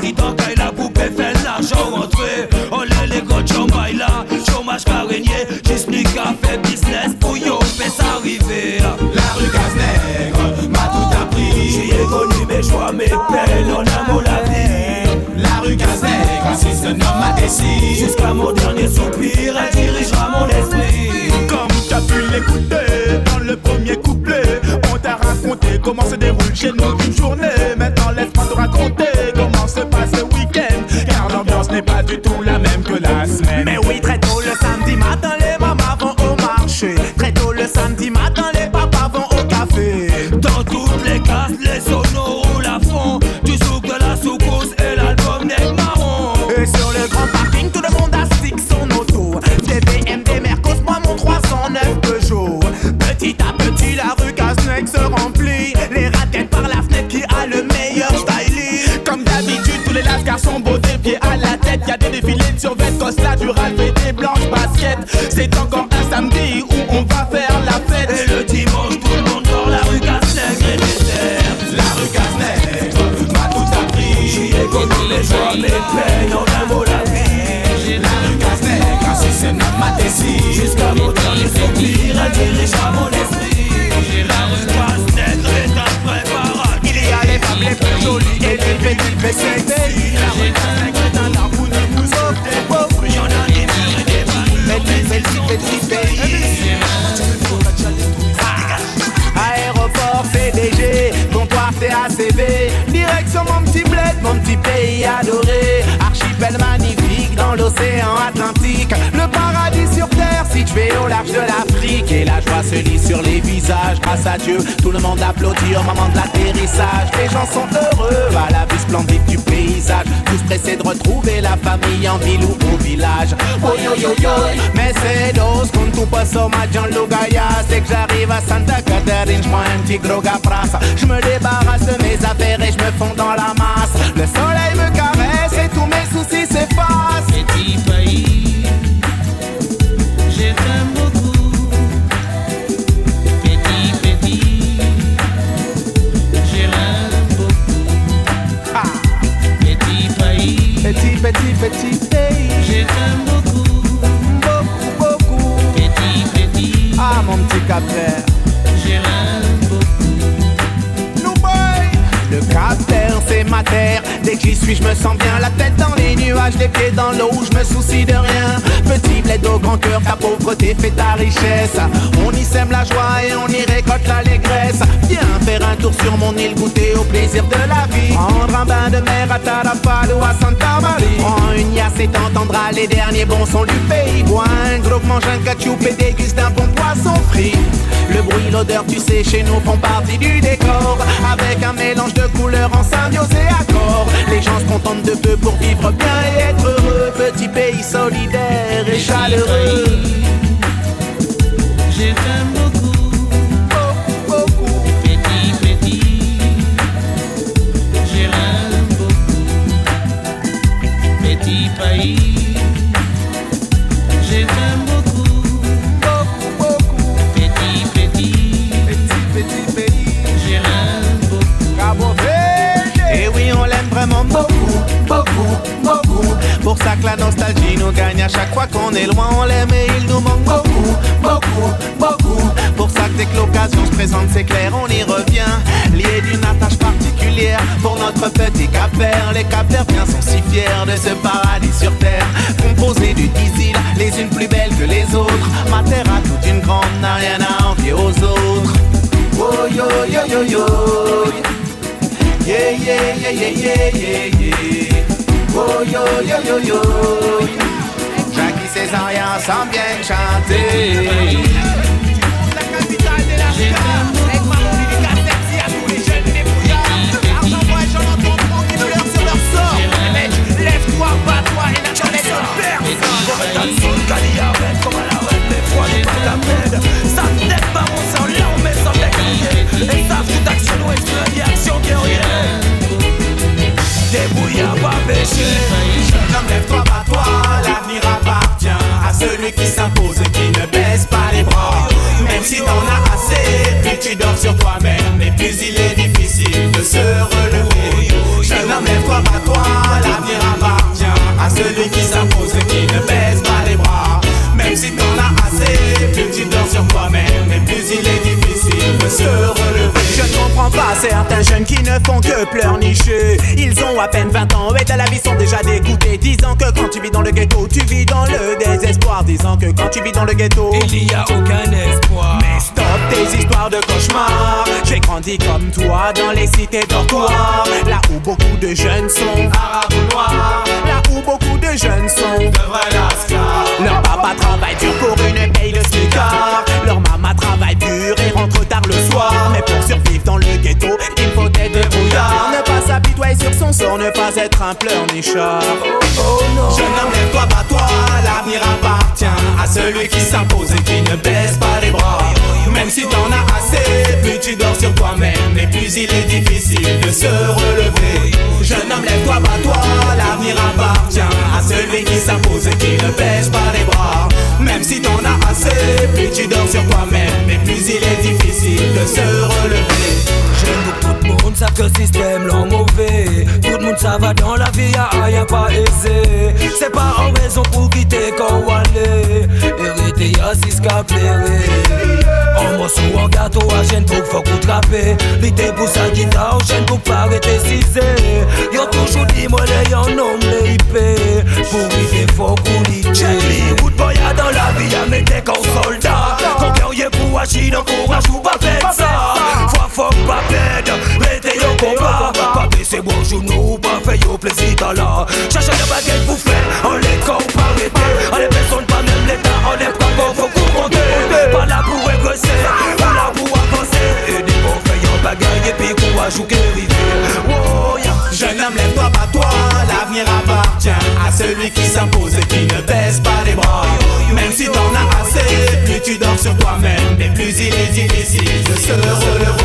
Speaker 26: Tant qu'elle la poupée fait l'argent rentré. Oh les les gars, là, chômage qu'a régné. Juste qu'a fait business pour yo, fait s'arriver. La rue Casse-Nègre m'a tout appris. J'y ai connu mes joies, mes peines, en amour la vie. La rue Casse-Nègre, ainsi se nomme ma tessie. Jusqu'à mon dernier soupir, elle dirigera mon esprit. Comme tu as pu l'écouter dans le premier couplet, on t'a raconté comment se déroule chez nous une journée.
Speaker 27: Sur les visages grâce à Dieu, tout le monde applaudit au moment de l'atterrissage. Les gens sont heureux à la vue splendide du paysage. Tous pressés de retrouver la famille en ville ou au village. Oh yo yo yo, mais c'est dos con tu paso Gianluca Yas. Dès que j'arrive à Santa Caterine, j'prends un petit gros gaprasse. Je me débarrasse de mes affaires et je me fonds dans la masse. Le soleil me caresse et tous mes soucis s'effacent. Ah, mon petit cap vert.
Speaker 23: je l'aime beaucoup.
Speaker 27: Le Vert, c'est ma terre. Dès que j'y suis, je me sens bien. La tête dans nuages, les pieds dans l'eau, je me soucie de rien. Petit bled au grand cœur, ta pauvreté fait ta richesse. On y sème la joie et on y récolte l'allégresse. Viens faire un tour sur mon île, goûter au plaisir de la vie. Prendre un bain de mer à Tarapal ou à Santa Maria. Prends une yasse et t'entendras les derniers bons sons du pays. Bois un gros, mange un ketchup et déguste un bon poisson frit. Le bruit, l'odeur, tu sais, chez nous font partie du décor. Avec un mélange de couleurs en symbiose et accord. Les gens se contentent de peu pour vivre bien et être heureux. Petit pays solidaire et chaleureux.
Speaker 23: Je t'aime beaucoup.
Speaker 27: Beaucoup,
Speaker 23: Petit, petit, je l'aime beaucoup. Petit pays, beaucoup,
Speaker 27: beaucoup, beaucoup. Pour ça que la nostalgie nous gagne à chaque fois qu'on est loin, on l'aime et il nous manque beaucoup, beaucoup, beaucoup. Pour ça que dès que l'occasion se présente, c'est clair, on y revient. Lié d'une attache particulière pour notre petit cap vert. Les cap verdiens sont si fiers de ce paradis sur terre. Composé du dix îles, les unes plus belles que les autres. Ma terre a toute une grande, n'a rien à envier aux autres. Oh yo yo yo yo. Yeah, yeah, yeah, yeah, yeah, yeah, yeah. Oh, yo, yo, yo, yo. Jackie Césarien sans bien chanter. La capitale de la Avec ma dédicace sexy à tous les jeunes débrouillards. Argent, moi, j'en entends trop qui me leurrent sur leur sort. Mec, lève-toi, bats-toi et
Speaker 26: d'action, nous exprès action guerrière Débrouillard, pas péché
Speaker 27: lève-toi, bats-toi, l'avenir appartient à celui qui s'impose et qui ne baisse pas les bras. Même si t'en as assez, puis tu dors sur toi-même, mais plus il est difficile de se relever. Jeune homme, lève-toi, bats-toi, l'avenir appartient à celui qui s'impose et qui ne baisse pas les bras. Même si t'en as assez, plus tu dors sur toi-même, mais plus il est difficile de se relever. Comprends pas certains jeunes qui ne font que pleurnicher. Ils ont à peine 20 ans et de la vie sont déjà dégoûtés. Disant que quand tu vis dans le ghetto, tu vis dans le désespoir. Disant que quand tu vis dans le ghetto,
Speaker 26: Il y a aucun espoir
Speaker 27: mais stop tes histoires de cauchemars. J'ai grandi comme toi dans les cités dortoirs. Là où beaucoup de jeunes sont arabes ou noirs. Là où beaucoup de jeunes sont de vrais lascars. Leur papa travaille dur pour sort, ne pas être un pleurnichard. Oh non. Jeune homme, lève-toi, bats-toi, l'avenir appartient à celui qui s'impose et qui ne baisse pas les bras. Même si t'en as assez, plus tu dors sur toi-même et plus il est difficile de se relever. Jeune homme, lève-toi, bats-toi, l'avenir appartient à celui qui s'impose et qui ne baisse pas les bras. Même si t'en as assez, plus tu dors sur toi-même et plus il est difficile de se relever.
Speaker 26: Beaucoup de monde, savent que le système l'en mauvais. Tout le monde ça va dans la vie, y'a rien pas aisé. C'est pas en raison pour quitter quand on aller. Hérité y'a six cap En morceau, en gâteau, à chaîne pour faut qu'on trappe L'idée pour sa guitare, en chaîne pour pas arrêter cisé Y'ont toujours dit moi les y'en les IP Pour vivre faut qu'on Check route boy a dans la vie, y'a mes tech en soldat Quand guerrier pour agir, encourage ou pas faire ça Faut pas perdre, restez au combat. Pas baisser bon genou, pas faire yo plaisir dans là Cherchez la baguette pour faire, on les corps pas arrêter On les personnes pas même l'état, on est pas bon, faut qu'on compte Pas là pour régresser, pas là pour bagaille et puis courage ou Wow, yeah. Jeune homme, lève-toi, toi, l'avenir appartient à
Speaker 28: celui qui s'impose et qui ne baisse pas les bras. Même si t'en as assez, plus tu dors sur toi-même, mais plus il est difficile de se relever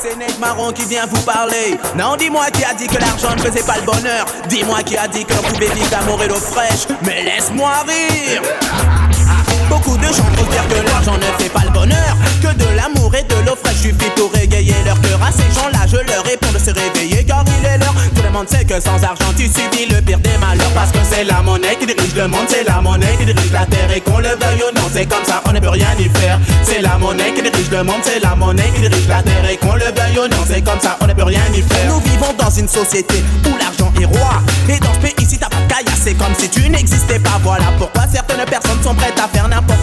Speaker 28: c'est Ned Marron qui vient vous parler. Non, dis-moi qui a dit que l'argent ne faisait pas le bonheur. Dis-moi qui a dit que l'on pouvait vivre d'amour et d'eau fraîche. Mais laisse-moi rire. Beaucoup de gens dire que l'argent ne fait pas le bonheur. Que de l'amour et de l'eau fraîche suffit pour régayer leur cœur. À ces gens-là je leur réponds de se réveiller car il est l'heure. Tout le monde sait que sans argent tu subis le pire des malheurs. Parce que c'est la monnaie qui dirige le monde C'est la monnaie qui dirige la terre. Et qu'on le veuille ou non C'est comme ça on ne peut rien y faire. C'est la monnaie qui dirige le monde C'est la monnaie qui dirige la terre. Et qu'on le veuille ou non C'est comme ça on ne peut rien y faire. Nous vivons dans une société où l'argent est roi. Et dans ce pays si t'as c'est comme si tu n'existais pas. Voilà pourquoi certaines personnes sont prêtes à faire n'importe quoi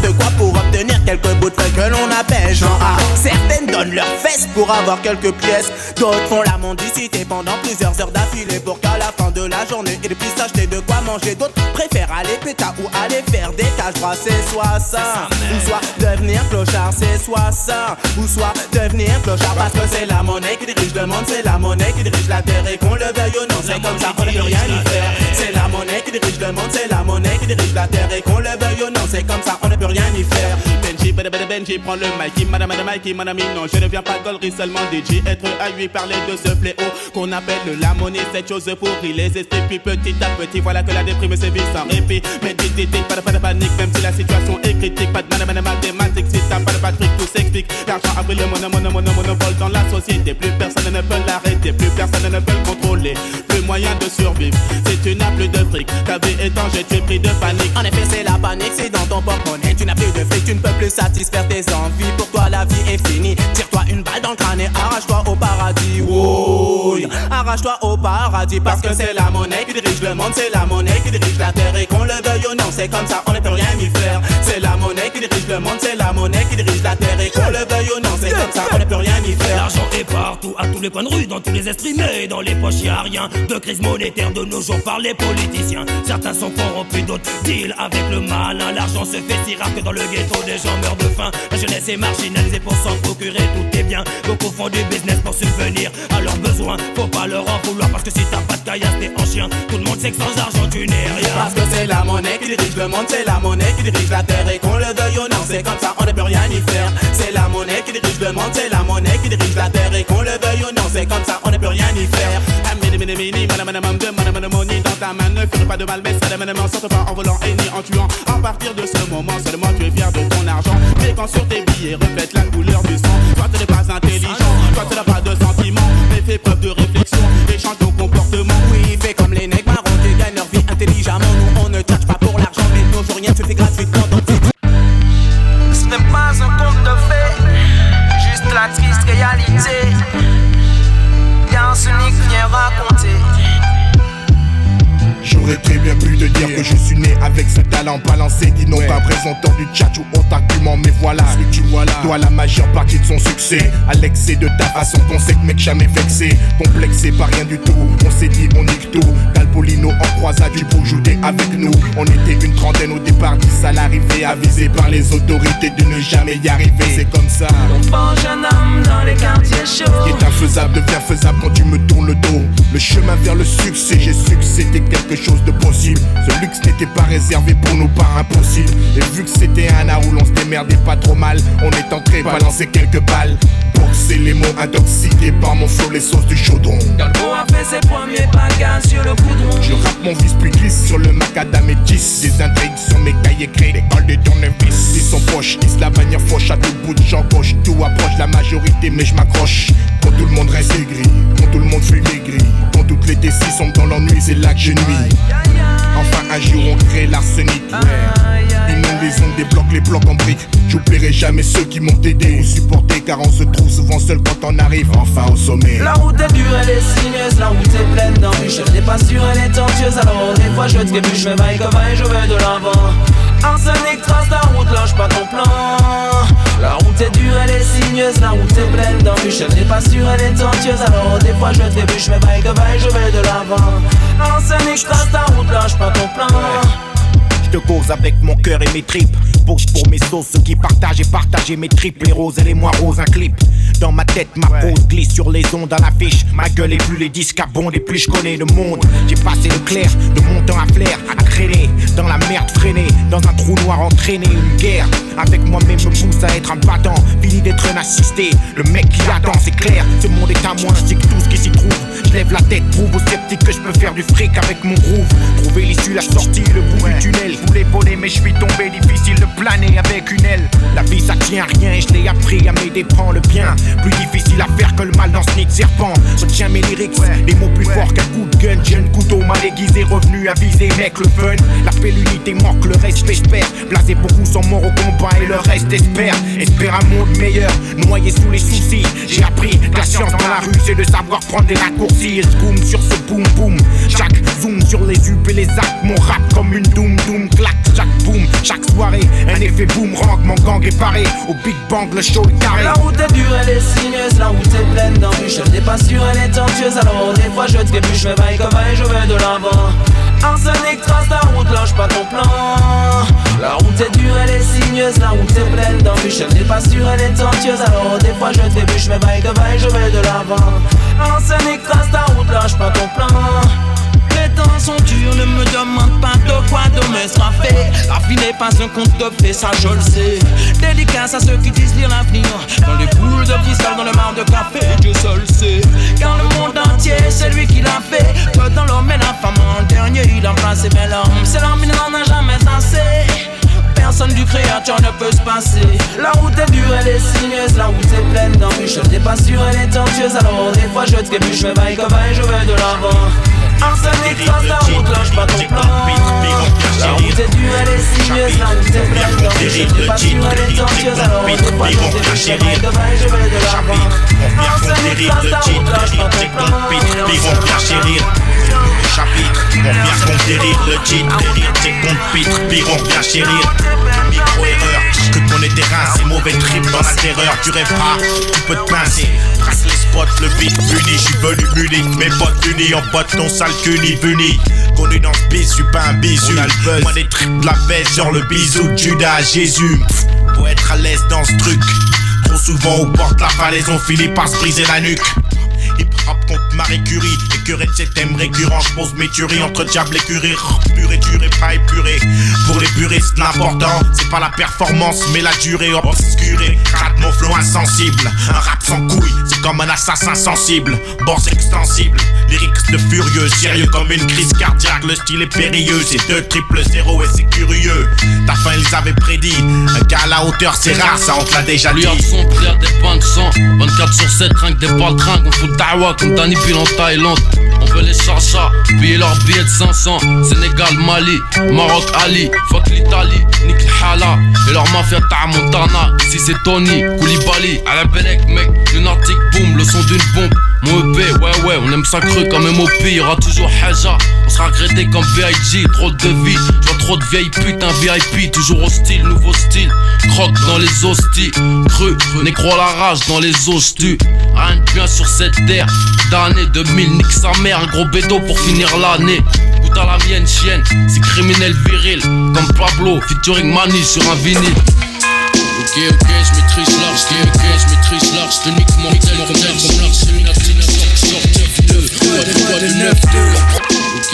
Speaker 28: feuilles que l'on appelle genre A. Certaines donnent leurs fesses pour avoir quelques pièces, d'autres font la mendicité pendant plusieurs heures d'affilée pour qu'à la fin de la journée ils puissent acheter de quoi manger. D'autres préfèrent aller péta ou aller faire des caches bras, c'est soit ça, ou soit devenir clochard, c'est soit ça, ou soit devenir clochard parce que c'est la monnaie qui dirige le monde, c'est la monnaie qui dirige la terre et qu'on le veuille ou non, c'est comme ça qu'on ne peut rien y faire. C'est la monnaie qui dirige le monde, c'est la monnaie qui dirige la terre et qu'on le veuille ou non, c'est comme ça on ne peut rien y faire. Benji, prends le mic, madame, madame, Mikey, mon non, je ne viens pas gollerie seulement DJ, être à lui parler de ce fléau qu'on appelle la monnaie, cette chose pourrie, les esprits, puis petit à petit, voilà que la déprime sévit sans répit. Mais dis, pas de, pas de panique, même si la situation est critique, pas de madame, madame, mathématiques, si t'as pas de Patrick, tout s'explique. L'argent a mono, mono, mono, monopole dans la société, plus personne ne peut l'arrêter, plus personne ne peut le contrôler, plus moyen de survivre. Si tu n'as plus de fric, ta vie est en jeu, tu es pris de panique. En effet, c'est la panique, c'est dans ton porte-monnaie, tu n'as plus de fric, tu ne peux plus satisfaire tes envies. Pour toi, la vie est finie. Tire-toi une balle dans le crâne et arrache-toi au paradis. Wow. Arrache-toi au paradis parce que c'est la monnaie qui dirige le monde, c'est la monnaie qui dirige la terre et qu'on le veuille ou non, c'est comme ça, on ne peut rien y faire. C'est la monnaie qui dirige le monde, c'est la monnaie qui dirige la terre et qu'on le veuille ou non, c'est comme ça, on ne peut rien y faire.
Speaker 26: L'argent est partout, à tous les coins de rue, dans tous les esprits, mais dans les poches y a rien. De crise monétaire de nos jours par les politiciens. Certains sont corrompus, d'autres deal avec le malin. L'argent se fait si rare que dans le ghetto des gens meurent de faim. La jeunesse est marginalisée pour s'en procurer tout est bien. Beaucoup font du business pour subvenir à leurs besoins. Faut pas leur en vouloir parce que si t'as pas de caillasse t'es en chien. Tout le monde sait que sans argent tu n'es rien.
Speaker 28: Parce que c'est la monnaie qui dirige le monde, c'est la monnaie qui dirige la terre et qu'on le veuille ou non, c'est comme ça, on ne peut rien y faire. C'est la monnaie qui dirige le monde, c'est la monnaie qui dirige la terre et qu'on le veuille ou non, c'est comme ça, on ne peut rien y faire. Dans ta main, ne fais pas de mal, mais ne sorte pas en volant et ni en tuant. À partir de ce moment, seulement tu es fier de ton argent. Mais quand sur tes billets reflète la couleur du sang, toi tu n'es pas intelligent, toi tu n'as pas de sentiments, mais fais preuve de réflexion et change ton comportement. Oui, fais comme les nègres marrons qui gagnent leur vie intelligemment. Nous, on ne tâche pas pour l'argent, mais nos rien se fait gratuitement.
Speaker 29: Pas un conte de fées, juste la triste réalité. Car ce n'est que vient raconter.
Speaker 30: J'aurais très bien pu te dire que je suis né avec ce talent balancé Dis non pas présentant du tchatch ou autre argument Mais voilà, ce que tu vois là. Doit la majeure partie de son succès À l'excès de ta façon qu'on sait que mec jamais vexé Complexé par rien du tout. On s'est dit on nique tout. Calpolino en croisade du jouer avec nous. On était une trentaine au départ Dix à l'arrivée Avisé par les autorités de ne jamais y arriver. C'est comme ça.
Speaker 29: Bon jeune homme dans les quartiers chauds.
Speaker 30: Ce qui est infaisable devient faisable quand tu me tournes le dos. Le chemin vers le succès, j'ai su que c'était quelque chose de possible. Ce luxe n'était pas réservé pour nous, pas impossible. Et vu que c'était un art où l'on se démerdait pas trop mal, on est entré balancer quelques balles. Boxer les mots intoxiqués par mon flow, les sauces du chaudron.
Speaker 29: Galbo a fait ses premiers bagages sur le goudron.
Speaker 30: Je rappe mon vice puis glisse sur le macadam et 10 Des intrigues sur mes cahiers écrits, l'école de tournevis Ils sont poches, ils la manière fauche à tout bout de champ gauche Tout approche la majorité mais je m'accroche Quand tout le monde reste aigri, quand tout le monde fuit maigri toutes les décis sont dans l'ennui, c'est là que je nuis Enfin un jour on crée l'arsenic Inonde les ondes, débloque les blocs en briques J'oublierai jamais ceux qui m'ont aidé ou supporté Car on se trouve souvent seul quand on arrive enfin au sommet
Speaker 29: La route est dure, elle est sinueuse, la route est pleine d'embûches. Elle n'est pas sûre, elle est tortueuse. Alors des fois je trébuche, je vaille comme vaille, je vais de l'avant. Arsenic trace la route, lâche pas ton plan. La route est dure, elle est sinueuse, la route est pleine d'embûches. Elle n'est pas sûre, elle est tortueuse. Alors des fois je trébuche, je vaille comme vaille, je vais de l'avant. Arsenic trace la route, lâche pas ton plan.
Speaker 31: Je te cause avec mon cœur et mes tripes. Pour mes sauces. Ceux qui partagent et partagent mes triples, les roses et les moins roses, un clip. Dans ma tête, ma pose glisse sur les ondes à l'affiche. Ma gueule est plus les disques abondent et plus je connais le monde. J'ai passé le clair, de mon temps à flair, à traîner. Dans la merde freinée, dans un trou noir entraîné. Une guerre avec moi-même me pousse à être un battant. Fini d'être un assisté. Le mec qui attend, c'est clair. Ce monde est à moi ainsi que tout ce qui s'y trouve. Je lève la tête, prouve aux sceptiques que je peux faire du fric avec mon groove. Trouver l'issue, la sortie, le bout du tunnel. Je voulais voler, mais je suis tombé. Difficile de planer avec une aile. La vie, ça tient rien. et Je l'ai appris à mes dépens. Le bien, plus difficile à faire que le mal dans ce nid de serpent. Retiens mes lyrics, des mots plus forts qu'un coup de gun. Jeune couteau mal aiguisé, revenu à viser, mec, le fun. L'appel l'unité manque, le respect, j'espère. Blasé beaucoup sont morts au combat et le reste espère. Espère un monde meilleur, noyé sous les soucis. J'ai appris la science dans la rue, c'est de savoir prendre des raccourcis. Boom sur ce boom boom. Chaque zoom sur les up et les actes. Mon rap comme une doom doom clac. Chaque boom, chaque soirée, un effet boomerang. Mon gang est paré. Au Big Bang, le show est carré.
Speaker 27: La route est dure, elle est sinueuse, la route est pleine d'embûches. Elle n'est pas sûre, elle est tortueuse. Alors des fois je trébuche, je vais comme vaille, je vais de l'avant. Arsenic trace ta route, lâche pas ton plan. La route est dure, elle est sinueuse, la route est pleine d'embûches. N'est pas sûre, elle est tortueuse. Alors des fois je trébuche, mais vaille que vaille, je vais de l'avant. Arsenic trace ta route, lâche pas ton plan. Les temps sont durs, ne me demande pas de quoi demain sera fait. La vie n'est pas un conte de fées, ça je le sais. Dédicace à ceux qui disent lire l'avenir. Dans les boules de cristal, dans le mar de café, Dieu seul sait. Car le monde entier, c'est lui qui l'a fait. Que dans l'homme et la femme, en dernier, il a placé. Mais l'homme, c'est l'homme, il n'en a jamais assez. Personne du créateur ne peut se passer. La route est dure, elle est sinueuse, la route est pleine d'embûches. Elle n'est pas sûre, elle est tortueuse. Alors des fois je trébuche, je vaille que je vais de l'avant. Arsenic trace la route, lâche pas ton plan. La route est dure, elle est sinueuse, la route est pleine d'embûches. Elle n'est pas sûre, elle est tortueuse. Alors des fois je trébuche, je vais vaille que vaille, je vais de l'avant. Arsenic trace la route, lâche pas ton plan.
Speaker 32: chapitre, on vient conquérir le titre, c'est compte pitre, pire on vient chérir. Micro-erreur, que ton terrain, c'est mauvais trip dans la terreur, tu rêveras, tu peux te pincer. Spots, le beat puni, j'suis venu muni, mes potes unis, en pote ton sale cuni, puni. Connu dans ce bis, j'suis pas un bisu, moi des trips de la baisse, genre le bisou de Judas à Jésus. Pour être à l'aise dans ce truc, trop souvent aux portes la falaise, on finit par se briser la nuque. Hip hop contre Marie Curie, écœuré de cet thème récurrent, j'pose mes tueries entre diable et curie, purée, durée, pas épuré. Pour les puristes, l'important, c'est pas la performance, mais la durée obscurée. Rate mon flow insensible, un rap sans couilles, c'est comme un assassin sensible, boss extensible. Lyrics de furieux, sérieux comme une crise cardiaque, le style est périlleux, c'est deux triple zéro et c'est curieux. Ta fin, ils avaient prédit, un gars à la hauteur, c'est rare, ça on te l'a déjà dit.
Speaker 33: Son des pains de sang 24 sur 7, rien que des balles trinques On fout comme Danny en Thaïlande On veut les chacha, payer leur billet de 500 Sénégal, Mali, Maroc, Ali. Fuck l'Italie, nique hala. Et leur mafia ta Montana. Ici c'est Tony, Koulibaly À la Belek mec, lunatique boom Le son d'une bombe. Mon EP, ouais ouais, on aime ça cru comme MOP, y'aura toujours Haja, sera regretté comme VIG, trop de vie, je vois trop de vieilles putes, un VIP, toujours hostile, nouveau style, croque dans les hosties, cru, négro à la rage dans les hosties, rien de bien sur cette terre, d'année 2000, nique sa mère, un gros bédo pour finir l'année, goûte à la mienne chienne, c'est criminel viril, comme Pablo, featuring Mani sur un vinyle. Ok, ok, je maîtrise large, ok, ok, je maîtrise large, je te nique mortel, mortel, comme l'arsenal, sortir de, quoi de neuf, Ok,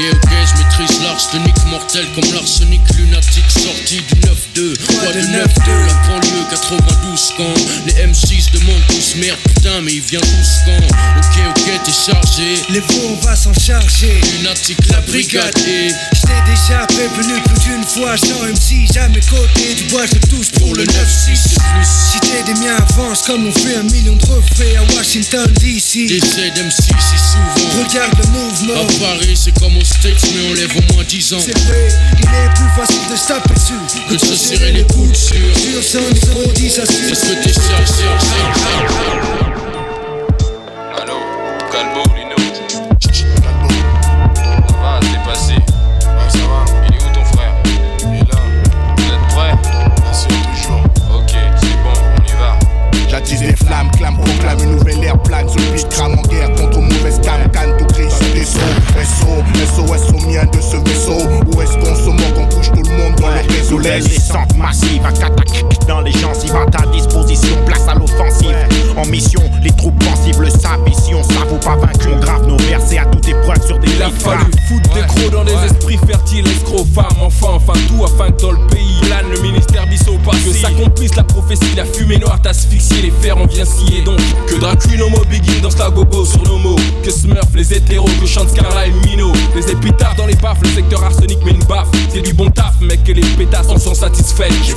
Speaker 33: ok, je maîtrise l'arsenic mortel comme l'arsenic lunatique sorti du 9-2. Quoi de 9-2, la banlieue 92 quand les M6 demandent tous merde, putain, mais il vient tous quand Ok, ok, t'es chargé.
Speaker 34: Les faux, on va s'en charger.
Speaker 33: Lunatique, la brigade et.
Speaker 34: J't'ai déjà prévenu plus d'une fois, sans MC, jamais côté. Tu vois, je touche pour le 9-6. Si t'es des miens, avance comme on fait un million de refraits à Washington DC.
Speaker 33: J'essaie d'MC si souvent.
Speaker 34: Regarde le mouvement.
Speaker 33: À Paris, c'est comme States, mais on lève au moins 10 ans.
Speaker 34: C'est vrai, il est plus facile de se taper dessus
Speaker 33: Que de se serrer les coudes sur.
Speaker 34: Sur 100 10 ça
Speaker 33: C'est ce que t'es cherché, Allô, Calbo, Lino. Ça
Speaker 30: J'attise des flammes, clame, proclame une nouvelle ère plane le beat, crame en guerre contre mauvaise cam, canne tout gris sur des sauts. SO, SOS au mien de ce vaisseau. Où est-ce qu'on se moque, on touche tout le monde dans. Les descentes, passive. Un catac dans les gencives à
Speaker 35: c'est du bon taf mec que les pétasses en sont satisfaits. J'ai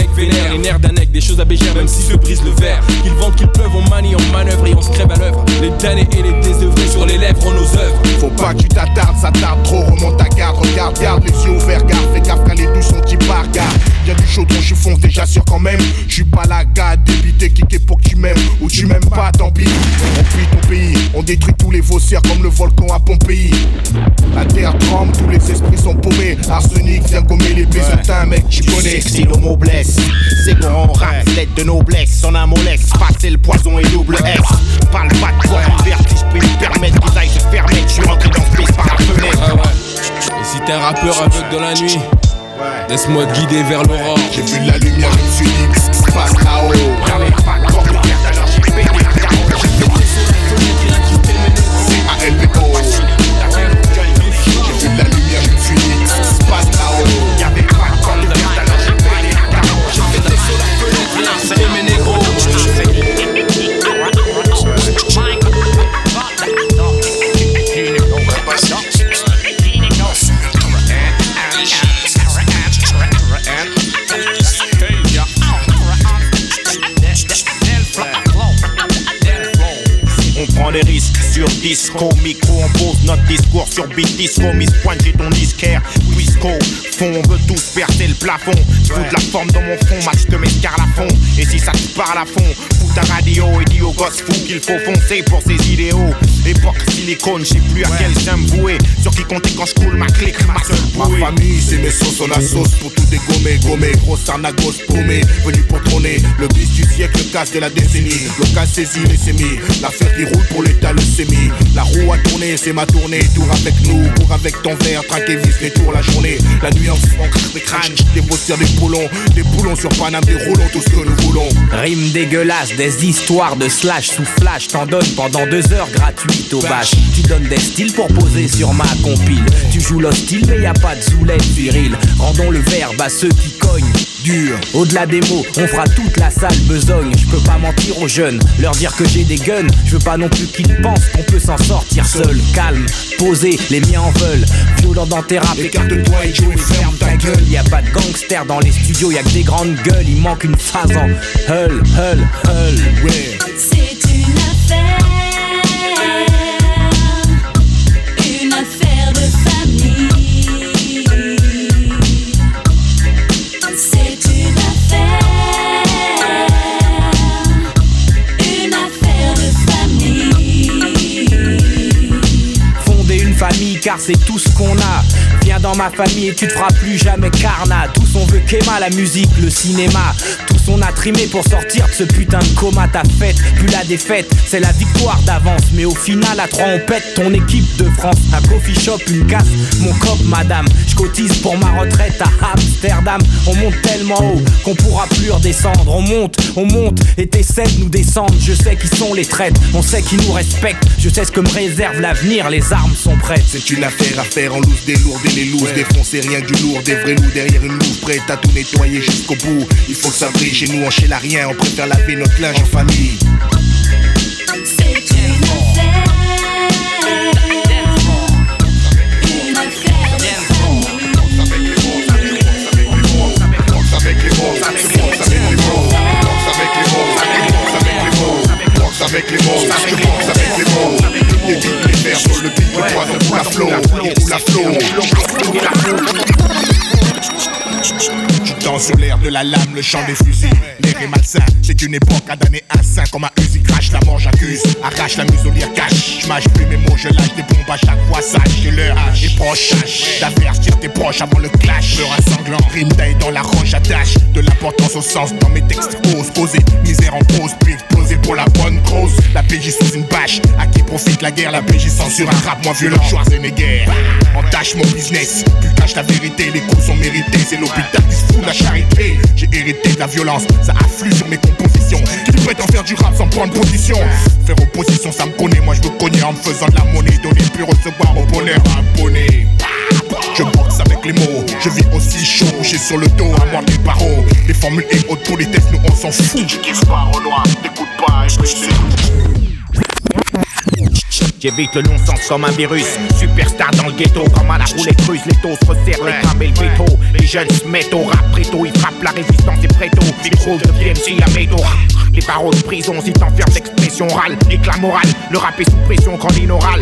Speaker 35: mecs vénèrent Les nerfs d'un des choses à bégère même si se brise le verre Qu'ils vendent, qu'ils pleuvent, on manie, on manœuvre et on se crève à l'œuvre Les damnés et les désœuvrés sur les lèvres, on nos œuvres
Speaker 30: Faut pas que tu t'attardes, ça tarde trop, remonte ta garde, regarde, garde les yeux ouverts, garde, fais gaffe quand les douches sont qui partent, garde. Y'a du chaudron, je fonce déjà sûr quand même. Je suis pas la gars débité, kické pour que tu m'aimes, ou tu m'aimes pas, tant pis. On fuit ton pays, on détruit tous les faussaires comme le volcan à Pompéi. La terre tremble, tous les esprits sont paumés. Arsenic vient gommer les bézontins, mec, tu connais. Si le mot blesse, c'est qu'on rap, lettre de noblesse. En un mot lex, passer le poison et double S. Parle pas de quoi, vertige, puis me permettre qu'ils aillent se fermer. Je suis rentré dans ce par la fenêtre.
Speaker 35: Ah ouais. Et si t'es un rappeur aveugle de la nuit Laisse-moi te guider vers l'aurore
Speaker 30: J'ai vu la lumière, je me suis dit passe là-haut. Disco, micro, on pose notre discours sur beat disco, Miss Pointe, j'ai ton disquaire, Fond, on veut tous percer le plafond, je fous de la forme dans mon front, max de mescar à fond, et si ça te parle à fond, fous ta radio et dis au gosse fou qu'il faut foncer pour ses idéaux, époque silicone, je sais plus à quel sein me vouer, sur qui compter quand je coule ma clique, ma seule bouée. Ma famille, c'est mes sauces, on a sauce pour tout dégommer, gommer, grosse arnagos paumée, venu pour trôner, le bis du siècle, le casse de la décennie, local saisi, les sémis, l'affaire qui roule pour l'état, le sémi, la roue a tourné, c'est ma tournée, tour avec nous, cours avec ton verre, traquer vis les tours la journée, la nuit en fond, des crânes, des bossières, des poulons, des poulons sur Paname, des roulons, tout ce que nous voulons.
Speaker 27: Rime dégueulasse, des histoires de slash sous flash T'en donnes pendant deux heures gratuites au bâche Tu donnes des styles pour poser sur ma compile. Tu joues l'hostile mais y a pas de zoulette viril Rendons le verbe à ceux qui cognent. Dur. Au-delà des mots, on fera toute la salle besogne. Je peux pas mentir aux jeunes, leur dire que j'ai des guns. Je veux pas non plus qu'ils pensent qu'on peut s'en sortir seul. Calme, posé, les miens en veulent. Violent dans tes rap, écarte-toi et ferme ta gueule Y a pas de gangster dans les studios, y a que des grandes gueules Il manque une phase en hull, hull, hull ouais.
Speaker 33: C'est une affaire, une affaire de famille. C'est une affaire, une affaire de famille.
Speaker 27: Fonder une famille car c'est tout ce qu'on a.
Speaker 31: Dans ma famille et tu te feras plus jamais carna. Tous on veut qu'Emma, la musique, le cinéma. Tous on a trimé pour sortir de ce putain de coma. Ta fête, plus la défaite, c'est la victoire d'avance. Mais au final, à trois, on pète ton équipe de France. Un coffee shop, une casse, mon cop, madame. Je cotise pour ma retraite à Amsterdam. On monte tellement haut qu'on pourra plus redescendre. On monte, on monte et t'essaies de nous descendre. Je sais qui sont les traîtres, on sait qui nous respectent. Je sais ce que me réserve l'avenir, les armes sont prêtes.
Speaker 30: C'est une affaire à faire en loose des lourds et les looses défoncer rien du lourd, des vrais loups derrière une loupe prête à tout nettoyer jusqu'au bout. Il faut que ça brille chez nous, on chez la rien, on préfère laver notre linge en famille. Tu danses sur l'air de la lame, le chant des fusils. L'air est malsain, c'est une époque à donner un sein comme un Uzi crash. La mort j'accuse, arrache la muselière cache. Je mâche plus mes mots, je lâche des bombes à chaque fois. Sache que l'heure est proche. D'avertir tes proches avant le clash. Peur à sanglant, rime dans la roche attache. De l'importance au sens dans mes textes ose poser. Misère en pause, puis exploser pour la bonne cause. La PJ sous une bâche, à qui profite la guerre. La PJ censure un rap moins violent. Schwarzenegger, entache mon business. Plus cache la vérité, les coups sont mérités. C'est l'hôpital qui se fout de la charité. J'ai hérité de la violence, ça afflue sur mes compositions. Qui prétend faire du rap sans prendre position Faire opposition, ça me connaît. Moi je me connais en me faisant de la monnaie. Donner puis recevoir au bonheur abonné. Je boxe avec les mots, je vis aussi chaud, couché sur le dos, à moi des barreaux. Les formules et autres politesses, nous on s'en fout. Tu pas au noir, t'écoutes pas, et
Speaker 31: J'évite le non-sens comme un virus. Superstar dans le ghetto, comme à la roulette russe. Les taux se resserrent, les crament et le veto. Les jeunes se mettent au rap préto, ils frappent la résistance et préto. Micro de PMC à médo. Les barreaux de prison, si t'enfermes d'expression orale. Éclat moral, le rap est sous pression quand oral.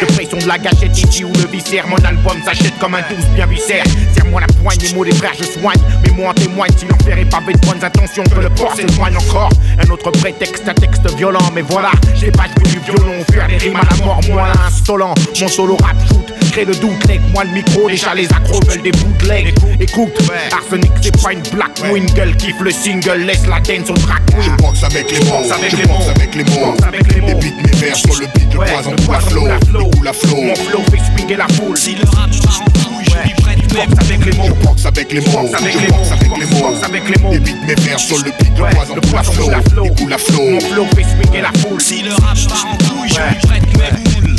Speaker 31: De pression de la gâchette, ici ou le viscère. Mon album s'achète comme un douce bien viscère. Serre-moi la poigne, les mots des frères, je soigne. Mais moi en témoigne, si l'enfer est pavé de bonnes intentions, que le port s'éloigne encore. Un autre prétexte, un texte violent, mais voilà, j'ai pas du violon, faire des rimes la mort, moi l'insolent. Mon solo rap shoot, crée le doute, leg, moi le micro, déjà les accros veulent des bootlegs. Écoute, Arsenic, c'est pas une black queen, gueule kiffe le single, laisse la dance au queen.
Speaker 30: Je boxe avec les mots, je boxe avec les mots. Et beat mes vers sur le beat, le poison la flow, le coup la flow.
Speaker 31: Mon flow fait swinguer la foule. Si le rap boxe avec les mots.
Speaker 30: Je boxe avec les mots, je
Speaker 31: les
Speaker 30: boxe
Speaker 31: mots.
Speaker 30: avec les mots.
Speaker 31: Boxe avec les mots.
Speaker 30: Et beat mes vers sur le beat, le
Speaker 31: le
Speaker 30: pour la flow,
Speaker 31: pour la flow. Mon flow fait swinguer la foule.
Speaker 35: Si le rap part en couille, je lui prête mes boules.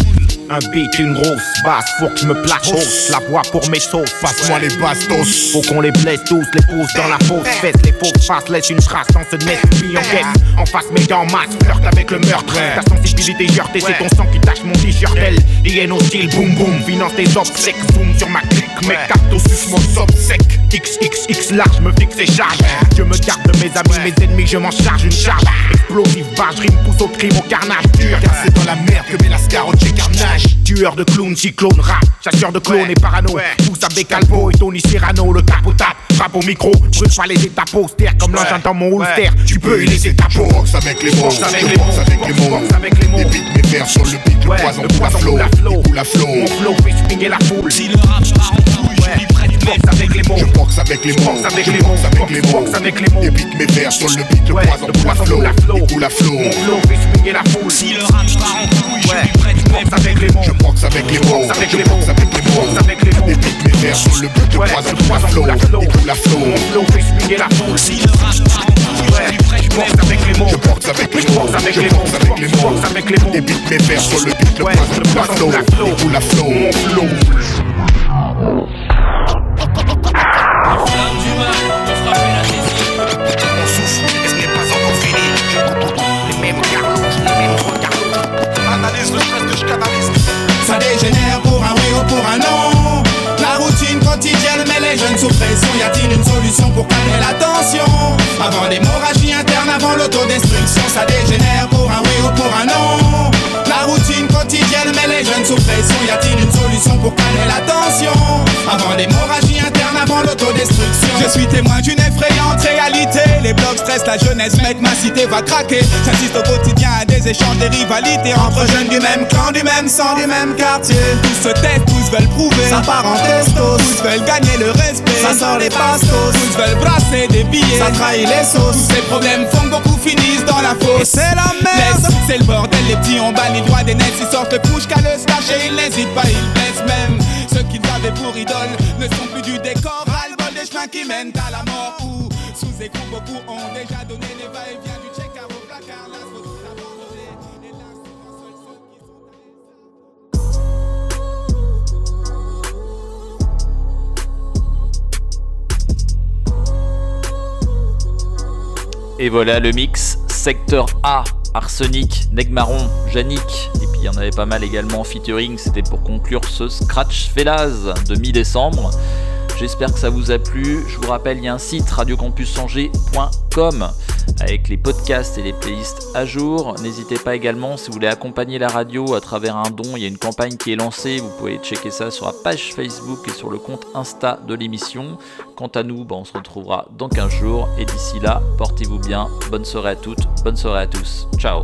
Speaker 31: Un beat, une grosse basse, faut que je me plaque hausse. La voix pour mes sauces.
Speaker 30: Passe-moi les bastos.
Speaker 31: Faut qu'on les blesse tous, les pousse dans la fausse fesse. Les fausses faces laissent une trace dans ce nez. Puis en caisse, en face, mais en masse, flirte avec le meurtre. Ta sensibilité heurtée, c'est ton sang qui tache mon t-shirt. Elle, hyène hostile, boum boum. Finance tes obsèques, zoom sur ma clique. Mes cartes au sus, mon sec. XXX large, me fixe et charge. Je me garde de mes amis, mes ennemis, je m'en charge une charge. Explosive, barge, rime, pousse au crime, au carnage dur.
Speaker 30: Car c'est dans la merde que met la scarotte, j'ai carnage.
Speaker 31: Tueur de clowns, cyclone, rap, chasseur de clones et parano. Pousse avec Calvo et Tony Serrano, le cap au tap, rap au micro, brûle pas les étapes austères comme l'engin dans mon holster. Tu peux y laisser ta peau.
Speaker 30: avec les mots,
Speaker 31: avec
Speaker 30: je
Speaker 31: les mots.
Speaker 30: avec les mots.
Speaker 31: Avec les mots.
Speaker 30: Mes vers sur le beat, le poison la flow,
Speaker 31: la flow.
Speaker 30: la.
Speaker 31: Mon flow fait swinguer la foule.
Speaker 35: Si le rap part je lui prête mes
Speaker 31: Boxe avec les mots.
Speaker 30: Je boxe avec les mots,
Speaker 31: boxe avec
Speaker 30: je
Speaker 31: les mots.
Speaker 30: avec les mots.
Speaker 31: Boxe avec les mots.
Speaker 30: Et beat mes vers sur le beat, le poison la flow,
Speaker 31: flow.
Speaker 30: la flow.
Speaker 31: Mon flow fait swinguer la foule.
Speaker 35: Si le rap part en couille, je
Speaker 31: Ouais,
Speaker 35: lui prête mes
Speaker 31: boxe avec les mots.
Speaker 30: Je boxe avec les mots,
Speaker 31: avec les mots.
Speaker 30: avec les mots.
Speaker 31: Avec les mots.
Speaker 30: Et beat mes vers sur le beat, le poison la flow,
Speaker 31: la. Mon fait la foule.
Speaker 35: Si le rap part en couille, je lui prête mes
Speaker 31: Boxe avec les mots.
Speaker 30: Je boxe avec les mots,
Speaker 31: avec les mots.
Speaker 30: avec les mots.
Speaker 31: Avec les mots.
Speaker 30: Et beat mes vers sur le beat, le poison la
Speaker 31: la. Mon flow.
Speaker 35: La
Speaker 27: routine quotidienne met les jeunes sous pression. Y a-t-il une solution pour calmer la tension Avant l'hémorragie interne, avant la
Speaker 36: jeunesse, mec, ma cité va craquer. J'assiste au quotidien à des échanges, des rivalités entre jeunes du même clan, du même sang, du même quartier. Tous se testent, tous veulent prouver, ça part en testos. Tous veulent gagner le respect, ça sort les pastos. Tous veulent brasser des billets, ça trahit les sauces. Tous ces problèmes font que beaucoup finissent dans la fosse. C'est la merde, c'est le bordel. Les petits ont banni le droit des nets, ils sortent le push qu'à le stash et ils n'hésitent pas, ils blessent même. Ceux qu'ils avaient pour idole ne sont plus du décor, ras le bol des chemins qui mènent à la mort.
Speaker 4: Et voilà le mix secteur A, Arsenic, Negmaron, Yannick, et puis il y en avait pas mal également en featuring, c'était pour conclure ce Scratch Felaz de mi-décembre. J'espère que ça vous a plu. Je vous rappelle, il y a un site radiocampusangers.com avec les podcasts et les playlists à jour. N'hésitez pas également, si vous voulez accompagner la radio à travers un don, il y a une campagne qui est lancée. Vous pouvez checker ça sur la page Facebook et sur le compte Insta de l'émission. Quant à nous, bah, on se retrouvera dans 15 jours. Et d'ici là, portez-vous bien. Bonne soirée à toutes, bonne soirée à tous. Ciao